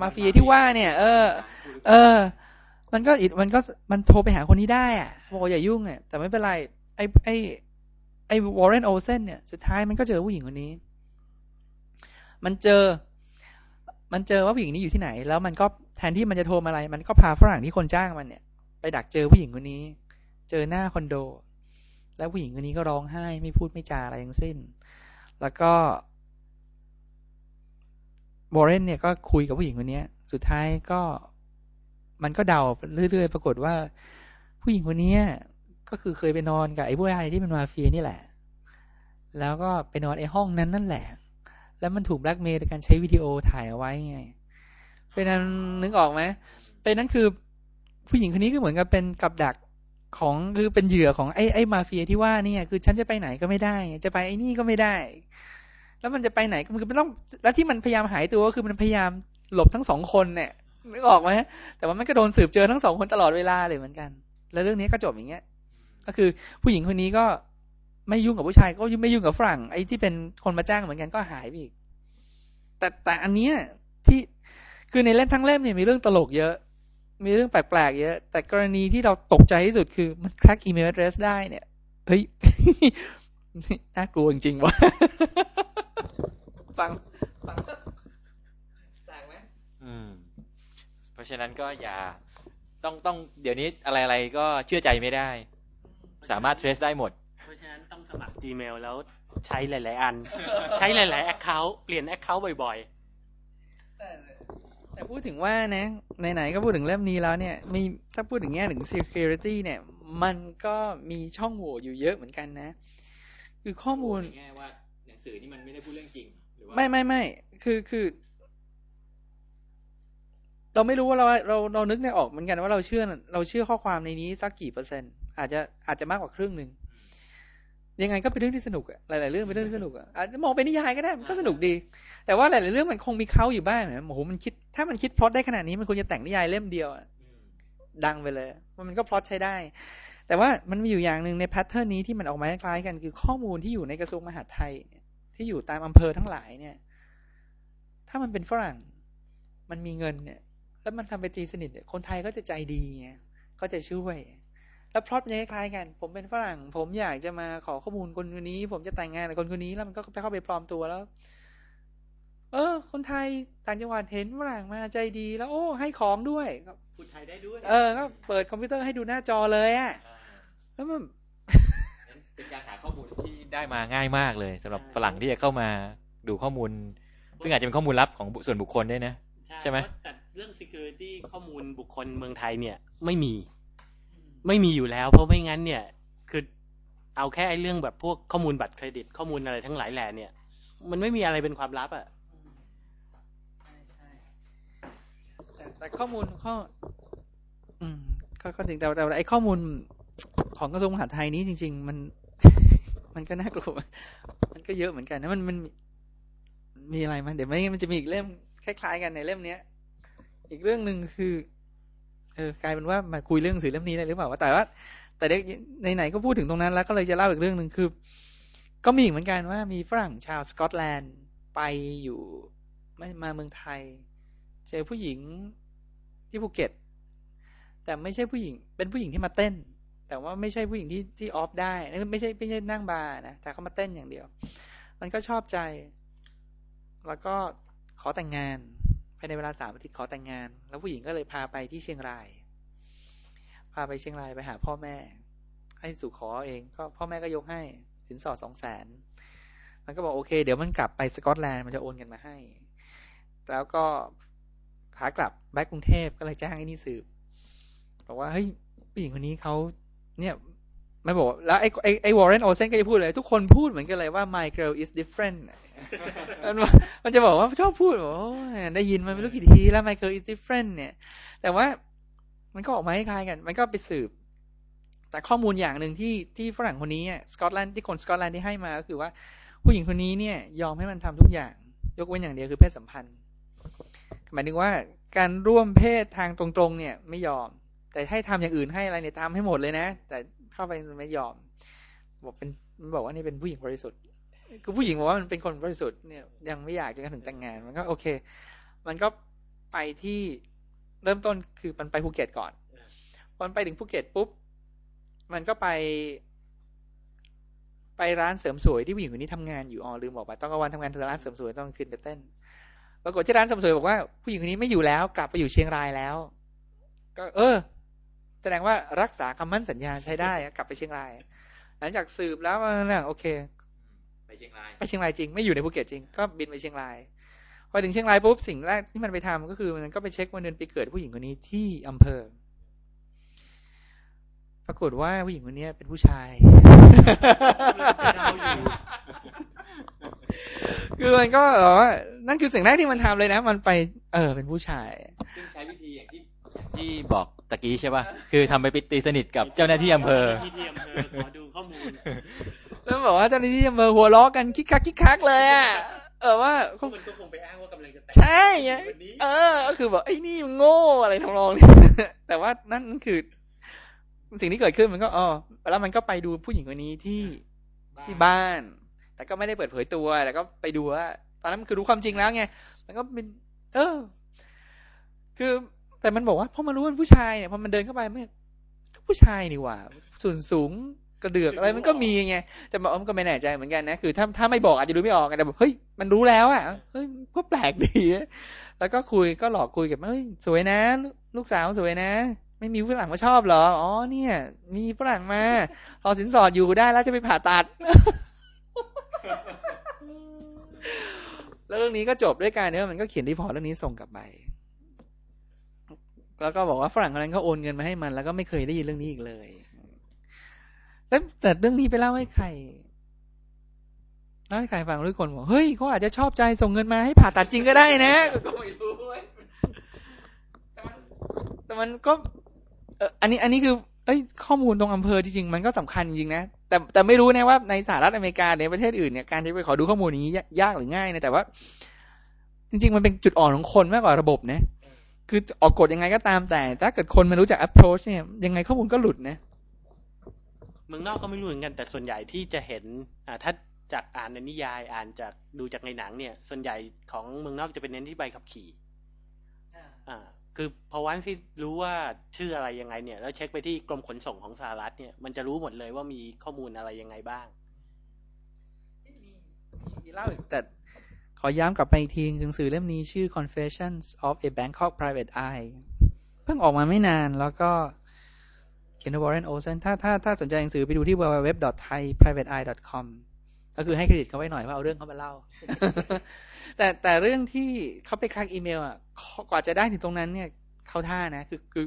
มาเฟียที่ว่าเนี่ย เออ เออ มันก็อิมันก็มันโทรไปหาคนนี้ได้อะบอกว่าอย่ายุ่งอะแต่ไม่เป็นไรไอ้ไอ้ ไอ้วอร์เรนโอเซนเนี่ยสุดท้ายมันก็เจอผู้หญิงคนนี้ มันเจอ มันเจอว่าผู้หญิงนี้อยู่ที่ไหน แล้วมันก็แทนที่มันจะโทรมาอะไร มันก็พาฝรั่งที่คนจ้างมันเนี่ย ไปดักเจอผู้หญิงคนนี้ เจอหน้าคอนโด แล้วผู้หญิงคนนี้ก็ร้องไห้ ไม่พูดไม่จาอะไรทั้งสิ้น แล้วก็บอร์เรนเนี่ยก็คุยกับผู้หญิงคนนี้สุดท้ายก็มันก็เดาเรื่อยๆ ปรากฏว่า ผู้หญิงคนนี้ ก็คือเคยไปนอนกับไอ้ผู้ชายที่เป็นมาเฟียนี่แหละ แล้วก็ไปนอนไอ้ห้องนั้นนั่นแหละ แล้วมันถูกแบล็กเมย์ในการใช้วิดีโอถ่ายเอาไว้ไงเป็นนั้นนึกออกไหมเป็นนั้นคือผู้หญิงคนนี้ก็เหมือนกับเป็นกับดักของคือเป็นเหยื่อของไอ้ไอ้มาเฟียที่ว่าเนี่ยคือฉันจะไปไหนก็ไม่ได้ จะไปไอ้นี่ก็ไม่ได้ แล้วมันจะไปไหนก็คือมันต้อง แล้วที่มันพยายามหายตัวก็คือมันพยายามหลบทั้งสองคนเนี่ยนึกออกไหมแต่ว่ามันก็โดนสืบเจอทั้งสองคนตลอดเวลาเลยเหมือนกัน แล้วเรื่องนี้ก็จบอย่างเงี้ย ก็คือผู้หญิงคนนี้ก็ไม่ยุ่งกับผู้ชาย ก็ไม่ยุ่งกับฝรั่งไอ้ที่เป็นคนมาจ้างเหมือนกันก็หายไปอีก แต่แต่อันเนี้ยที่คือในเล่มทั้งเล่มเนี่ยมีเรื่องตลกเยอะ มีเรื่องแปลกๆเยอะ แต่กรณีที่เราตกใจที่สุดคือมัน crack email address ได้เนี่ยเฮ้ยน่ากลัวจริงๆวะฟังฟังแปลกไหมอืม เพราะฉะนั้นก็อย่าต้องต้องเดี๋ยวนี้อะไรอะไรๆก็เชื่อใจไม่ได้ สามารถ trace ได้หมด เพราะฉะนั้นต้องสมัคร Gmail แล้วใช้หลาย ๆ อัน ใช้หลาย ๆ Account เปลี่ยน Account บ่อยแต่แต่พูดถึงว่านะไหน ๆ ก็พูดถึงเล่มนี้แล้วเนี่ยมีถ้าพูดถึงแง่ถึง security เนี่ย มันก็มีช่องโหว่อยู่เยอะเหมือนกันนะ คือข้อมูลแง่ว่าหนังสือนี่มันไม่ได้พูดเรื่องจริงหรือว่าไม่ไม่ไม่คือคือเราไม่รู้ว่าเราเราเรานึกไม่ออกเหมือนกันว่าเราเชื่อเราเชื่อข้อความในนี้สักกี่เปอร์เซ็นต์ อาจจะอาจจะมากกว่าครึ่งหนึ่งยังไงก็เป็นเรื่องที่สนุกอะหลาย ๆ เรื่องเป็นเรื่องที่สนุกอะอาจจะมองเป็นนิยายก็ได้มันก็สนุกดี แต่ว่าหลาย ๆ เรื่องมันคงมีเขาอยู่บ้างนะโอ้โหมันคิดถ้ามันคิดพล็อตได้ขนาดนี้มันควรจะแต่งนิยายเล่มเดียวอะอืมดังไปเลยมันก็พล็อตใช้ได้ แต่ว่ามันมีอยู่อย่างหนึ่งในแพทเทิร์นนี้ที่มันออกมาคล้ายๆกัน คือข้อมูลที่อยู่ในกระทรวงมหาดไทยเนี่ยที่อยู่ตามอำเภอทั้งหลายเนี่ย ถ้ามันเป็นฝรั่ง มันมีเงินเนี่ย แล้วมันทำไปตีสนิทเนี่ยคนไทยก็จะใจดีไงก็จะช่วย แล้วพล็อตมันจะคล้ายๆกัน ผมเป็นฝรั่ง ผมอยากจะมาขอข้อมูลคนคนนี้ ผมจะแต่งงานกับคนคนนี้ แล้วมันก็ไปเข้าไปปลอมตัวแล้ว เออ คนไทยต่างจังหวัดเห็นฝรั่งมาใจดี แล้ว โอ้ ให้ของด้วยก็ๆพูดไทยได้ด้วย เออ ก็เปิดคอมพิวเตอร์ให้ดูหน้าจอเลยอะอ่าแล้วมันเป็นการหาข้อมูลที่ได้มาง่ายมากเลยสำหรับฝรั่งที่จะเข้ามาดูข้อมูล ซึ่งอาจจะเป็นข้อมูลลับของบุส่วนบุคคลด้วยนะ ใช่ไหมเพราะแต่เรื่อง security ข้อมูลบุคคลเมืองไทยเนี่ยไม่มี ไม่มีอยู่แล้ว เพราะไม่งั้นเนี่ย คือเอาแค่ไอ้เรื่องแบบพวกข้อมูลบัตรเครดิตข้อมูลอะไรทั้งหลายแหล่เนี่ย มันไม่มีอะไรเป็นความลับอะ่ะใช่ใช่แต่แต่ข้อมูลข้อ อืมก็จริงแต่แต่ไอ้ข้อมูลของกระทรวงมหาดไทยนี้จริง ๆ มัน มันก็น่ากลัวมันก็เยอะเหมือนกันนะมันมันมีอะไรมั้ยเดี๋ยวไม่งั้นมันจะมีอีกเล่มคล้ายๆกันในเล่มเนี้ย อีกเรื่องหนึ่งคือ เออกลายเป็นว่ามาคุยเรื่องหนังสือเล่มนี้ได้หรือเปล่าว่าแต่ว่า แต่เด็กไหนๆก็พูดถึงตรงนั้นแล้วก็เลยจะเล่าอีกเรื่องหนึ่งคือ ก็มีอีกเหมือนกันว่ามีฝรั่งชาวสกอตแลนด์ไปอยู่ไม่มาเมืองไทย เจอผู้หญิงที่ภูเก็ต แต่ไม่ใช่ผู้หญิง เป็นผู้หญิงที่มาเต้น แต่ว่าไม่ใช่ผู้หญิงที่ที่ออฟได้ไม่ใช่ไม่ใช่นั่งบาร์นะแต่เขามาเต้นอย่างเดียว มันก็ชอบใจ แล้วก็ขอแต่งงาน ภายในเวลาสามอาทิตย์ขอแต่งงาน แล้วผู้หญิงก็เลยพาไปที่เชียงราย พาไปเชียงรายไปหาพ่อแม่ ให้สู่ขอเองก็พ่อแม่ก็ยกให้สินสอดสองแสนมันก็บอกโอเค เดี๋ยวมันกลับไปสกอตแลนด์มันจะโอนตังค์มาให้ แล้วก็ขากลับแวะกรุงเทพก็เลยจ้างไอ้นี่สืบบอกว่าเฮ้ยผู้หญิงคนนี้เขาเนี่ย ไม่บอกแล้วไอ้ไอ้ไอ้ Warren Olsen ก็จะพูดเลย ทุกคนพูดเหมือนกันเลยว่า my girl is different มันว่ามันจะบอกว่าชอบพูดบอกว่าโอ้ยได้ยินมาไม่รู้กี่ทีแล้ว my girl is different เนี่ย แต่ว่ามันก็ออกมาคล้ายๆกัน มันก็ไปสืบ แต่ข้อมูลอย่างหนึ่งที่ที่ฝรั่งคนนี้สกอตแลนด์ที่คนสกอตแลนด์ที่ให้มาก็คือว่า ผู้หญิงคนนี้เนี่ยยอมให้มันทำทุกอย่าง ยกเว้นอย่างเดียวคือเพศสัมพันธ์หมายถึงว่าการร่วมเพศทางตรงๆ เนี่ยไม่ยอม แต่ให้ทำอย่างอื่นให้อะไรเนี่ยทำให้หมดเลยนะ แต่ เข้าไปไม่ยอม บอกเป็นมันบอกว่านี่เป็นผู้หญิงบริสุทธิ์คือผู้หญิงบอกว่ามันเป็นคนบริสุทธิ์เนี่ยยังไม่อยากจนกระถึงแต่งงาน มันก็โอเค มันก็ไปที่เริ่มต้นคือมันไปภูเก็ตก่อนพอมันไปถึงภูเก็ตปุ๊บ มันก็ไปไปร้านเสริมสวยที่ผู้หญิงคนนี้ทำงานอยู่อ๋อลืมบอกไปต้องกลางวันทำงานที่ร้านเสริมสวยต้องคืนไปเต้นปรากฏที่ร้านเสริมสวยบอกว่าผู้หญิงคนนี้ไม่อยู่แล้ว กลับไปอยู่เชียงรายแล้ว ก็ เออ แสดงว่ารักษาคำมั่นสัญญาใช้ได้อะกลับไปเชียงราย หลังจากสืบแล้วเนี่ยโอเค ไปเชียงรายไปเชียงรายจริง ไม่อยู่ในภูเก็ตจริง ก็บินไปเชียงรายพอถึงเชียงรายปุ๊บสิ่งแรกที่มันไปทำก็คือ มันก็ไปเช็ควันเดือนปีเกิดผู้หญิงคนนี้ที่อำเภอ ปรากฏว่าผู้หญิงคนนี้เป็นผู้ชาย คือมันก็เออนั่นคือสิ่งแรกที่มันทำเลยนะ มันไป เออ เป็นผู้ชาย ที่บอกตะกี้ใช่ป่ะคือทำไปปิดตีสนิทกับเจ้าหน้าที่อำเภอที่ที่อำเภอขอดูข้อมูลแล้วบอกว่าเจ้าหน้าที่อำเภอหัวล้อกันคิกคักคิกคักเลยอะเออว่ามันก็คงไปอ้างว่ากำลังจะแต่งใช่ไงวันนี้เออ ก็คือบอกไอ้นี่มันโง่อะไรทำนองนี้แต่ว่านั่นคือสิ่งที่เกิดขึ้นมันก็อ๋อแล้วมันก็ไปดูผู้หญิงคนนี้ที่ที่บ้าน แต่ก็ไม่ได้เปิดเผยตัวแต่ก็ไปดูว่าตอนนั้นมันคือรู้ความจริงแล้วไงมันก็เป็น เออ คือ แต่มันบอกว่าพอมารู้ว่าเป็นผู้ชายเนี่ยพอมันเดินเข้าไปไม่ก็ผู้ชายนี่หว่าส่วนสูงกระเดือกอะไรมันก็มีไงแต่บอกว่ามันก็ไม่แน่ใจเหมือนกันนะคือถ้าถ้าไม่บอกอาจจะดูไม่ออกไงแต่แบบเฮ้ยมันรู้แล้วอะเฮ้ยก็แปลกดีอะแล้วก็คุยก็หลอกคุยกับเฮ้ยสวยนะ ลูกสาวสวยนะไม่มีฝรั่งมาชอบเหรอ อ๋อเนี่ย มีฝรั่งมา รอสินสอดอยู่ได้แล้วจะไปผ่าตัด แล้วเรื่องนี้ก็จบด้วยการเนี่ยมันก็เขียน report เรื่องนี้ส่งกลับไป แล้วก็บอกว่าฝรั่งคนนั้นก็โอนเงินมาให้มัน แล้วก็ไม่เคยได้ยินเรื่องนี้อีกเลยแล้วแต่เรื่องนี้ไปเล่าให้ใครเล่าให้ใครฟังทุกคนบอกเฮ้ยเขาอาจจะชอบใจส่งเงินมาให้ผ่าตัดจริงก็ได้นะก็ไม่รู้เว้ยแต่มันแต่มันก็เอออันนี้อันนี้คือเอ้ยข้อมูลตรงอำเภอจริงๆมันก็สำคัญจริงๆนะแต่แต่ไม่รู้นะว่าในสหรัฐอเมริกาในประเทศอื่นเนี่ยการที่ไปขอดูข้อมูลนี้ยากหรือง่ายนะแต่ว่า จริง ๆ มันเป็นจุดอ่อนของคนมากกว่าระบบนะ คือออกกฎยังไงก็ตามแต่ ถ้าเกิดคนมันรู้จัก approach เนี่ยยังไงข้อมูลก็หลุดนะเมืองนอกก็ไม่รู้เหมือนกัน แต่ส่วนใหญ่ที่จะเห็นอ่าถ้าจากอ่านในนิยายอ่านจากดูจากในหนังเนี่ย ส่วนใหญ่ของเมืองนอกจะเป็นเน้นที่ใบขับขี่อ่าคือพอวันที่รู้ว่าชื่ออะไรยังไงเนี่ย แล้วเช็คไปที่กรมขนส่งของสหรัฐเนี่ยมันจะรู้หมดเลยว่ามีข้อมูลอะไรยังไงบ้างมีเล่าอีกแต่ ขอย้ำกลับไปอีกทีหนังสือเล่มนี้ชื่อ Confessions of a Bangkok Private Eye เพิ่งออกมาไม่นานแล้วก็เขียนโดย Warren Olsen ถ้าถ้าถ้าสนใจหนังสือไปดูที่ www.thaiprivateeye.com ก็คือให้เครดิตเขาไว้หน่อยว่าเอาเรื่องเขามาเล่า แต่แต่เรื่องที่เขาไปคลักอีเมลอะกว่าจะได้ถึงตรงนั้นเนี่ยเขาท่านะ คือคือ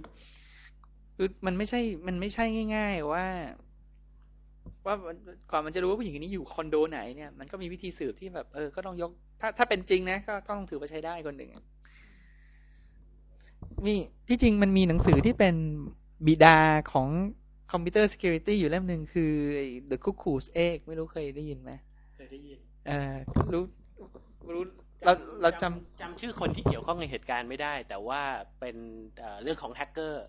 คือมันไม่ใช่มันไม่ใช่ง่าย ๆ ว่า ว่าก่อนมันจะรู้ว่าผู้หญิงคนนี้อยู่คอนโดไหนเนี่ยมันก็มีวิธีสืบที่แบบเออก็ต้องยก ถ้าถ้าเป็นจริงนะ ก็ต้องถือว่าใช้ได้คนหนึ่งมีที่จริงมันมีหนังสือที่เป็นบิดาของคอมพิวเตอร์ security อยู่เล่มหนึ่งคือ The Cuckoo's Egg ไม่รู้เคยได้ยินไหมเคยได้ยินเออรู้รู้เราเราจำจำชื่อคนที่เกี่ยวข้องในเหตุการณ์ไม่ได้ แต่ว่าเป็นเอ่อเรื่องของแฮกเกอร์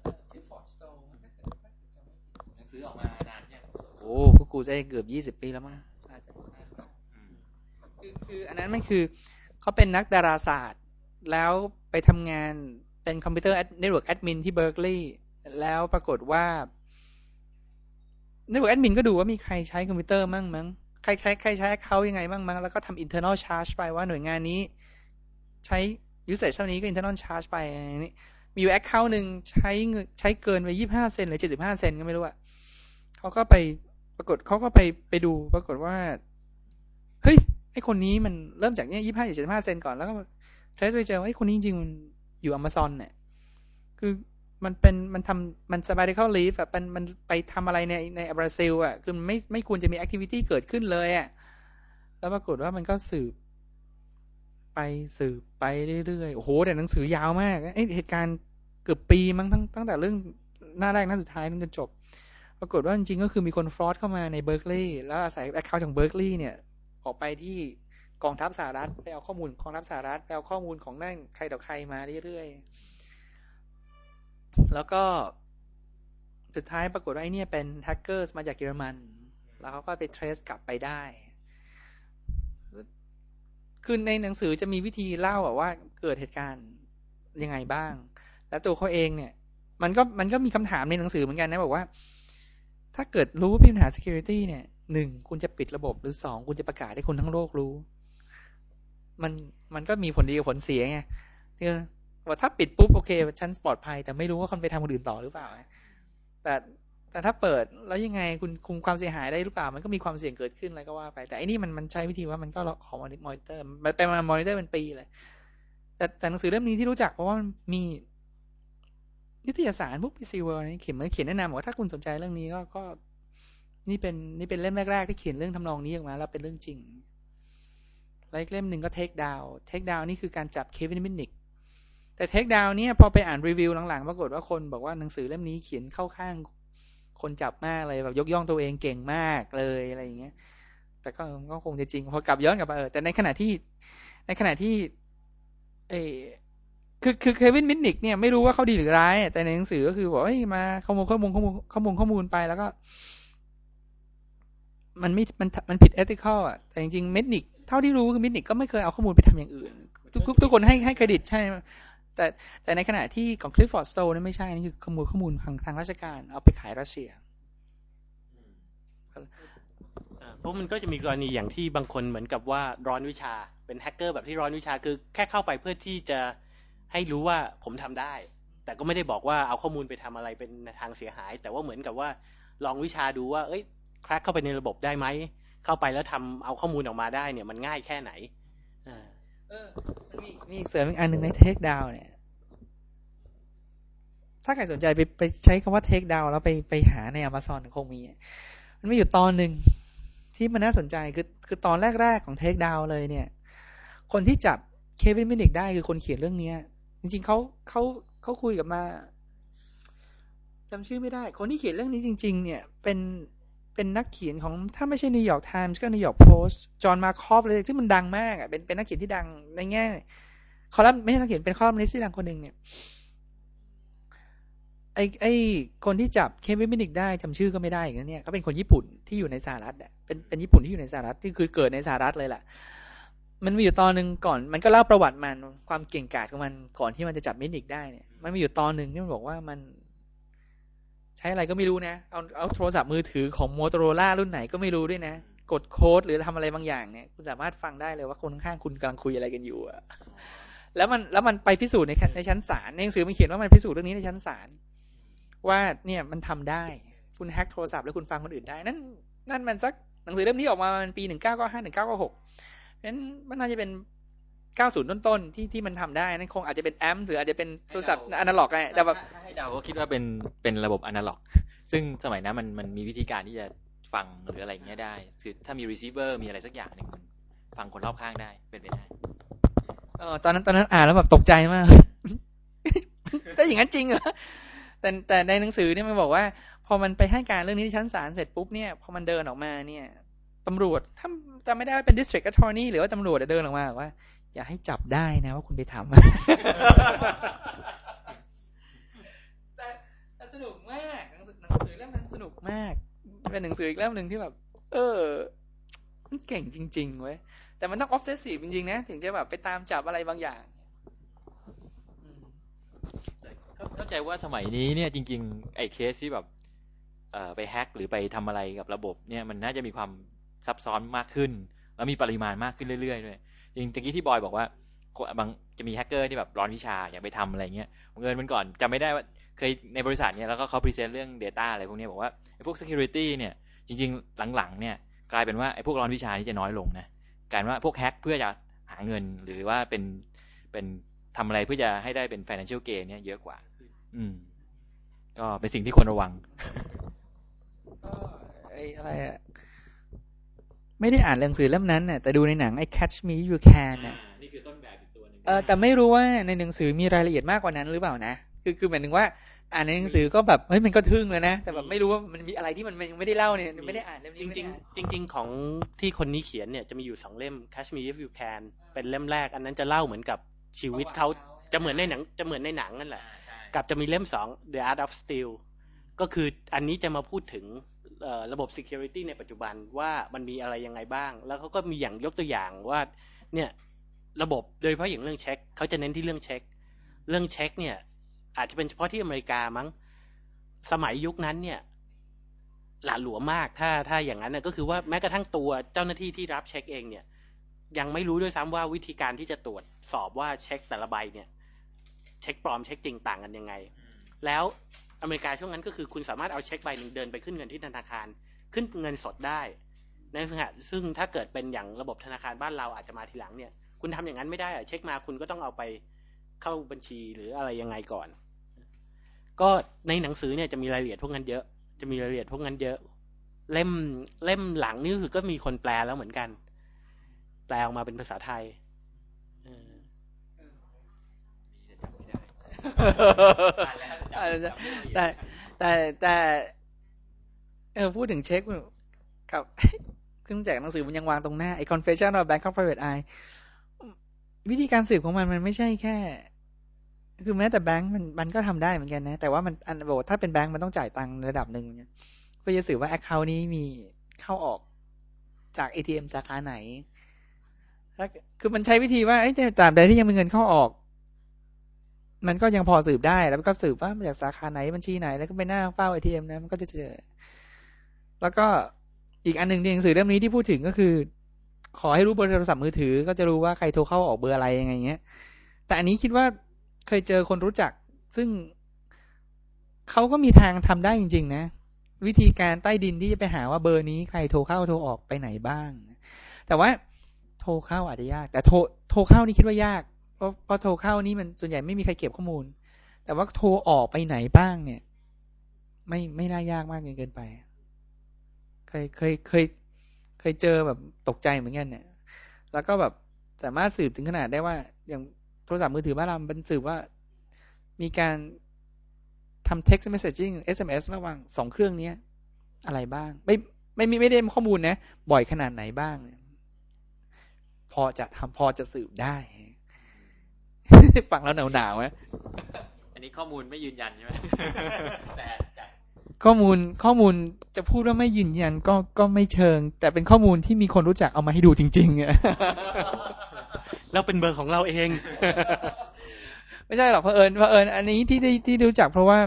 หนังสือออกมานานเนี่ยงโอ้คุกูจะเกือบยี่สิบปีแล้วมั้ง คือคืออันนั้นมันคือเขาเป็นนักดาราศาสตร์ แล้วไปทำงานเป็นคอมพิวเตอร์เน็ตเวิร์กแอดมินที่เบ r ร์ l ลีย์แล้วปรากฏว่าเน็ตเวิร์กแอดมินก็ดูว่ามีใครใช้คอมพิวเตอร์มั่งมั้งใครใครใครใช้เขายังไงบ้างมั้งแล้วก็ทำ internal charge ไปว่าหน่วยงานนี้ใช้ usage เท่านี้ก็ internal charge ไปอันนี้มีอยู่ account หนึ่งใช้เงินใช้เกินไปยี่ห้าเซนหรือเจ็ดสิบห้าเซนก็ไม่รู้อะเขาก็ไปปรากฏเขาก็ไปไปดู ปรากฏว่า เฮ้ย ไอคนนี้มันเริ่มจากเนี้ยยี่ห้าเจ็ดห้าเซนก่อนแล้วก็เทรสไปเจอว่าไอ้คนนี้จริงๆมันอยู่อเมซอนเนี่ยคือมันเป็นมันทำมัน sabbatical leave อะมันมันไปทำอะไรในในบราซิลอะคือมันไม่ไม่ควรจะมี activity เกิดขึ้นเลยอะแล้วปรากฏว่ามันก็สืบ ไปสืบไปเรื่อยๆโอ้โหแต่หนังสือยาวมากไอยเหตุการณ์เกือบปีมั้งตั้งตั้งแต่เรื่องหน้าแรกหน้าสุดท้ายจนจบ ปรากฏว่าจริงๆก็คือมีคน fraud เข้ามาในเบ r ร์ l ลีย์แล้วอาศัยแอคเคาท์ของเบ r ร์ l ลีย์เนี่ย ออกไปที่กองทัพสหรัฐไปเอาข้อมูลกองทัพสหรัฐไปเอาข้อมูลของนั่นใครต่อใครมาเรื่อยๆ แล้วก็สุดท้ายปรากฏว่าไอ้เนี่ยเป็นแฮกเกอร์มาจากเยอรมัน แล้วเขาก็ไป trace กลับไปได้ คือในหนังสือจะมีวิธีเล่าว่าเกิดเหตุการณ์ยังไงบ้าง แล้วตัวเขาเองเนี่ย มันก็มันก็มีคำถามในหนังสือเหมือนกันนะบอกว่า ถ้าเกิดรู้ว่ามีปัญหา security เนี่ย หนึ่งคุณจะปิดระบบหรือสองคุณจะประกาศให้คนทั้งโลกรู้ มันมันก็มีผลดีกับผลเสียไงคือว่าถ้าปิดปุ๊บโอเคฉันปลอดภัย แต่ไม่รู้ว่าคนไปทำคนอื่นต่อหรือเปล่าแต่แต่ถ้าเปิดแล้วยังไงคุณคุมความเสียหายได้หรือเปล่า มันก็มีความเสี่ยงเกิดขึ้นอะไรก็ว่าไป แต่อันนี้มันมันใช้วิธีว่ามันก็ขอมอนิเตอร์มันไปมามอนิเตอร์เป็นปีเลย แต่แต่หนังสือเล่มนี้ที่รู้จักเพราะว่ามันมีนิตยสารพวก PC World เขียนมาเขียนแนะนำว่าถ้าคุณสนใจเรื่องนี้ก็ก็ นี่เป็นนี่เป็นเล่มแรก ๆ ที่เขียนเรื่องทำนองนี้ออกมา แล้วเป็นเรื่องจริงแล้วอีกเล่มหนึ่งก็ Takedown Takedown นี่คือการจับ Kevin Mitnick แต่ Takedown เนี่ยพอไปอ่านรีวิวหลังๆ ปรากฏว่าคนบอกว่าหนังสือเล่มนี้เขียนเข้าข้างคนจับมากเลยแบบยกย่องตัวเองเก่งมากเลยอะไรอย่างเงี้ย แต่ก็ก็คงจะจริงพอกลับย้อนกลับมาเออแต่ในขณะที่ ในขณะที่ เอคือคือ Kevin Mitnick เนี่ยไม่รู้ว่าเขาดีหรือร้าย แต่ในหนังสือก็คือบอกเอ้ยมาข้อมูลข้อมูลข้อมูลข้อมูลข้อมูลไปแล้วก็ มันไม่มันมันผิด ethical อะแต่จริงๆ Mitnick เท่าที่รู้คือ Mitnick ก็ไม่เคยเอาข้อมูลไปทำอย่างอื่น ทุกทุกคนให้ให้เครดิตใช่แต่แต่ในขณะที่ของ Clifford Stoll นี่ไม่ใช่นี่คือข้อมูลข้อมูลทางทางราชการเอาไปขายรัสเซียเพราะมันก็จะมีกรณีอย่างที่บางคนเหมือนกับว่าร้อนวิชาเป็นแฮกเกอร์แบบที่ร้อนวิชาคือแค่เข้าไปเพื่อที่จะให้รู้ว่าผมทำได้ แต่ก็ไม่ได้บอกว่าเอาข้อมูลไปทำอะไรเป็นทางเสียหาย แต่ว่าเหมือนกับว่าลองวิชาดูว่า เอ้ย แคร็กเข้าไปในระบบได้ไหม เข้าไปแล้วทำเอาข้อมูลออกมาได้เนี่ยมันง่ายแค่ไหนเออมันมีมีเสริมอีกอันหนึ่งในเทคดาวเนี่ย ถ้าใครสนใจไปไปใช้คำว่าเทคดาวแล้วไปไปหาในอเมซอนคงมี มันมีอยู่ตอนหนึ่งที่มันน่าสนใจคือคือตอนแรก ๆ ของ Takedown เลยเนี่ย คนที่จับ Kevin Mitnick ได้คือคนเขียนเรื่องเนี้ย จริง ๆเขาเขาเขาคุยกับมาจำชื่อไม่ได้ คนที่เขียนเรื่องนี้จริง ๆ เนี่ย เป็น เป็นนักเขียนของถ้าไม่ใช่นิวยอร์กไทมส์ก็นิวยอร์กโพสต์ John Markoff เลยที่มันดังมากอะเป็นเป็นนักเขียนที่ดังในแง่คอลัมน์ไม่ใช่นักเขียนเป็นคอลัมนิสต์ที่ดังคนหนึ่งเนี่ยไอไอคนที่จับ Kevin Mitnick ได้จำชื่อก็ไม่ได้อย่างนี้เนี่ยเขาเป็นคนญี่ปุ่นที่อยู่ในสหรัฐอะเป็นเป็นญี่ปุ่นที่อยู่ในสหรัฐที่คือเกิดในสหรัฐเลยแหละมันมีอยู่ตอนหนึ่งก่อน มันก็เล่าประวัติมันความเก่งกาจของมันก่อนที่มันจะจับ Mitnick ได้เนี่ย มันมีอยู่ตอนหนึ่งที่มันบอกว่ามัน ใช้อะไรก็ไม่รู้นะ เอาเอาโทรศัพท์มือถือของโมโตโรล่ารุ่นไหนก็ไม่รู้ด้วยนะ กดโค้ดหรือทำอะไรบางอย่างเนี่ย คุณสามารถฟังได้เลยว่าคนข้างคุณกำลังคุยอะไรกันอยู่อะแล้วมันแล้วมันไปพิสูจน์ในในชั้นศาลในหนังสือมันเขียนว่ามันพิสูจน์เรื่องนี้ในชั้นศาลว่าเนี่ยมันทำได้ คุณแฮ็กโทรศัพท์แล้วคุณฟังคนอื่นได้ นั่นนั่นมันสักหนังสือเล่มนี้ออกมามันปีหนึ่งเก้าเก้าห้าหนึ่งเก้าเก้าหกนั้นมันน่าจะเป็น 90 ต้นๆที่ที่มันทำได้นั่นคงอาจจะเป็น AMPS หรืออาจจะเป็นโทรศัพท์อนาล็อกไงแต่แบบให้เดาก็คิดว่าเป็นเป็นระบบอนาล็อก ซึ่งสมัยนั้นมันมันมีวิธีการที่จะฟังหรืออะไรอย่างเงี้ยได้ คือถ้ามี receiver มีอะไรสักอย่างหนึ่งมันฟังคนรอบข้างได้เป็นไปได้เออตอนนั้นตอนนั้นอ่านแล้วแบบตกใจมากแต่อย่างนั้นจริงเหรอแต่แต่ในหนังสือเนี่ยมันบอกว่า พอมันไปให้การเรื่องนี้ที่ชั้นศาลเสร็จปุ๊บเนี่ยพอมันเดินออกมาเนี่ยตำรวจถ้าจำไม่ได้เป็น district attorney หรือว่าตำรวจเดินออกมาว่า อย่าให้จับได้นะว่าคุณไปทำแต่แต่สนุกมากหนังสือเล่มนั้นสนุกมาก เป็นหนังสืออีกเล่มหนึ่งที่แบบ เออ มันเก่งจริง ๆ เว้ย แต่มันต้อง obsessive จริงๆนะ ถึงจะแบบไปตามจับอะไรบางอย่างเข้าใจว่าสมัยนี้เนี่ยจริง ๆ ไอ้เคสที่แบบเอ่อไปแฮกหรือไปทำอะไรกับระบบเนี่ยมันน่าจะมีความซับซ้อนมากขึ้น แล้วมีปริมาณมากขึ้นเรื่อยๆด้วย จริงตะกี้ที่บอยบอกว่าบางจะมีแฮกเกอร์ที่แบบร้อนวิชาอยากไปทำอะไรเงี้ยเงินมันก่อนจำไม่ได้ว่าเคยในบริษัทเนี้ยแล้วก็เขาพรีเซนต์เรื่อง Data อะไรพวกนี้บอกว่าไอ้พวก security เนี่ยจริง ๆ หลังๆเนี่ยกลายเป็นว่าไอ้พวกร้อนวิชานี่จะน้อยลงนะกลายว่าพวกแฮกเพื่อจะหาเงินหรือว่าเป็นเป็นทำอะไรเพื่อจะให้ได้เป็น financial gain เนี่ยเยอะกว่า อืม ก็เป็นสิ่งที่ควรระวังก็ไอ้อะไรอะ ไม่ได้อ่านหนังสือเล่มนั้นน่ะแต่ดูในหนังไอ้ Catch Me You Can น่ะนี่คือต้นแบบอีกตัวนึงเออแต่ไม่รู้ว่าในหนังสือมีรายละเอียดมากกว่านั้นหรือเปล่านะคือคือหมายถึงว่าอ่านในหนังสือก็แบบเฮ้ยมันก็ทึ่งเลยนะ แต่แบบไม่รู้ว่ามันมีอะไรที่มันยังไม่ได้เล่าเนี่ยไม่ได้อ่านเล่มนี้จริงจริงจริงของที่คนนี้เขียนเนี่ยจะมีอยู่สองเล่ม Catch Me If You Can เป็นเล่มแรก อันนั้นจะเล่าเหมือนกับชีวิตเขาจะเหมือนในหนังจะเหมือนในหนังนั่นแหละกับจะมีเล่มสอง The Art of Steel ก็คืออันนี้จะมาพูดถึง ระบบ security ในปัจจุบันว่ามันมีอะไรยังไงบ้าง แล้วเขาก็มีอย่างยกตัวอย่างว่าเนี่ยระบบโดยเฉพาะอย่างเรื่องเช็คเขาจะเน้นที่เรื่องเช็ค เรื่องเช็คเนี่ย อาจจะเป็นเฉพาะที่อเมริกามั้งสมัยยุคนั้นเนี่ยหลาหลวมมากถ้าถ้าอย่างนั้นนะก็คือว่าแม้กระทั่งตัวเจ้าหน้าที่ที่รับเช็คเองเนี่ย ยังไม่รู้ด้วยซ้ำว่าวิธีการที่จะตรวจสอบว่าเช็คแต่ละใบเนี่ย เช็คปลอมเช็คจริงต่างกันยังไง แล้ว อเมริกาช่วงนั้นก็คือคุณสามารถเอาเช็คใบหนึ่งเดินไปขึ้นเงินที่ธนาคาร ขึ้นเงินสดได้ในขณะซึ่งถ้าเกิดเป็นอย่างระบบธนาคารบ้านเราอาจจะมาทีหลังเนี่ย คุณทำอย่างนั้นไม่ได้อะเช็คมาคุณก็ต้องเอาไปเข้าบัญชีหรืออะไรยังไงก่อน ก็ในหนังสือเนี่ยจะมีรายละเอียดพวกนั้นเยอะ จะมีรายละเอียดพวกนั้นเยอะ เล่มเล่มหลังนี่คือก็มีคนแปลแล้วเหมือนกัน แปลออกมาเป็นภาษาไทยเออแต่แต่แต่เออพูดถึงเช็คกับเครื่องแจกหนังสือมันยังวางตรงหน้าไอ้ Confession of Bangkok Private Eye วิธีการสืบของมันมันไม่ใช่แค่ คือแม้แต่แบงก์มันมันก็ทำได้เหมือนกันนะ แต่ว่ามันอันบอกว่าถ้าเป็นแบงก์มันต้องจ่ายตังค์ระดับหนึ่งเนี่ยเพื่อจะสืบว่าแอคเคาท์นี้มีเข้าออกจาก ATM สาขาไหนแล้วคือมันใช้วิธีว่าไอ้ยตราบใดที่ยังมีเงินเข้าออก มันก็ยังพอสืบได้แล้วก็สืบว่ามาจากสาขาไหนบัญชีไหน แล้วก็ไปหน้าเฝ้า ATM นะมันก็จะเจอ แล้วก็อีกอันหนึ่งในหนังสือเล่มนี้ที่พูดถึงก็คือ ขอให้รู้เบอร์โทรศัพท์มือถือ ก็จะรู้ว่าใครโทรเข้าออกเบอร์อะไรยังไงเงี้ย แต่อันนี้คิดว่าเคยเจอคนรู้จัก ซึ่งเขาก็มีทางทำได้จริง ๆ นะ วิธีการใต้ดินที่จะไปหาว่าเบอร์นี้ใครโทรเข้าโทรออกไปไหนบ้าง แต่ว่าโทรเข้าอาจจะยาก แต่โทรโทรเข้านี่คิดว่ายาก เพราะพราะโทรเข้านี่มันส่วนใหญ่ไม่มีใครเก็บข้อมูล แต่ว่าโทรออกไปไหนบ้างเนี่ย ไม่ไม่น่ายากมากเกินไป เคยเคยเคย เคยเจอแบบตกใจเหมือนกันเนี่ย แล้วก็แบบสามารถสืบถึงขนาดได้ว่า อย่างโทรศัพท์มือถือบ้านเราเป็นสืบว่า มีการทำ text messaging SMS ระหว่างสองเครื่องนี้อะไรบ้าง ไม่ไม่ม่ไม่ได้ข้อมูลนะ บ่อยขนาดไหนบ้าง พอจะทำพอจะสืบได้ ฟังแล้วหนาวหนาวไหมอันนี้ข้อมูลไม่ยืนยันใช่ไหมแต่จากข้อมูลข้อมูลจะพูดว่าไม่ยืนยันก็ก็ไม่เชิง แต่เป็นข้อมูลที่มีคนรู้จักเอามาให้ดูจริงๆอะแล้วเป็นเบอร์ของเราเอง ไม่ใช่หรอกเผอิญเผอิญอันนี้ที่ได้ที่รู้จักเพราะว่า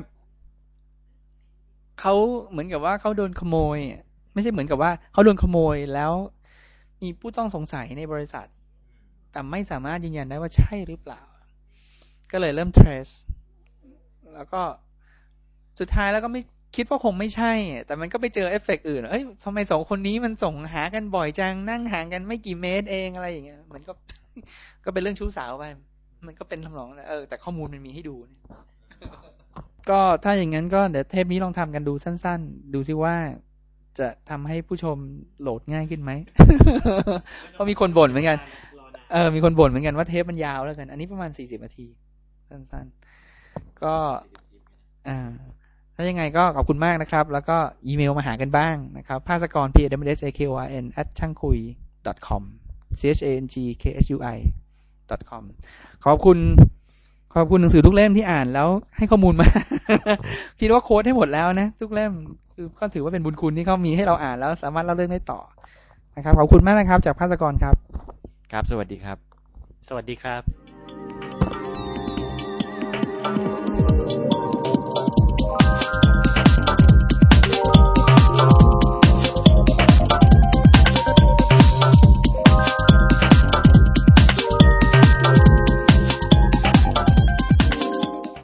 เขาเหมือนกับว่าเขาโดนขโมยอะไม่ใช่เหมือนกับว่าเขาโดนขโมยแล้ว มีผู้ต้องสงสัยในบริษัท แต่ไม่สามารถยืนยันได้ว่าใช่หรือเปล่า ก็เลยเริ่ม trace แล้วก็สุดท้ายแล้วก็ไม่คิดว่าคงไม่ใช่ แต่มันก็ไปเจอเอฟเฟกต์อื่น เอ้ยทำไมสองคนนี้มันส่งหากันบ่อยจัง นั่งห่างกันไม่กี่เมตรเองอะไรอย่างเงี้ย มันก็ ก็เป็นเรื่องชู้สาวไป มันก็เป็นทำนองเออ แต่ข้อมูลมันมีให้ดู ก็ถ้าอย่างนั้นก็เดี๋ยวเทปนี้ลองทำกันดูสั้น ๆ ดูซิว่าจะทำให้ผู้ชมโหลดง่ายขึ้นไหม เพราะมีคนบ่นเหมือนกัน เออ มีคนบ่นเหมือนกันว่าเทปมันยาวแล้วกัน อันนี้ประมาณสี่สิบนาที สั้นๆ ก็อ่าถ้ายังไงก็ขอบคุณมากนะครับ แล้วก็อีเมลมาหากันบ้างนะครับภาสกร p a w s a k o r n at ช่างคุย com c h a n g k s u i com ขอบคุณ ขอบคุณหนังสือทุกเล่มที่อ่านแล้วให้ข้อมูลมา คิดว่าโค้ดให้หมดแล้วนะ ทุกเล่มคือก็ถือว่าเป็นบุญคุณที่เขามีให้เราอ่านแล้วสามารถเล่าเรื่องได้ต่อนะครับ ขอบคุณมากนะครับ จากภาสกรครับ ครับ สวัสดีครับ สวัสดีครับ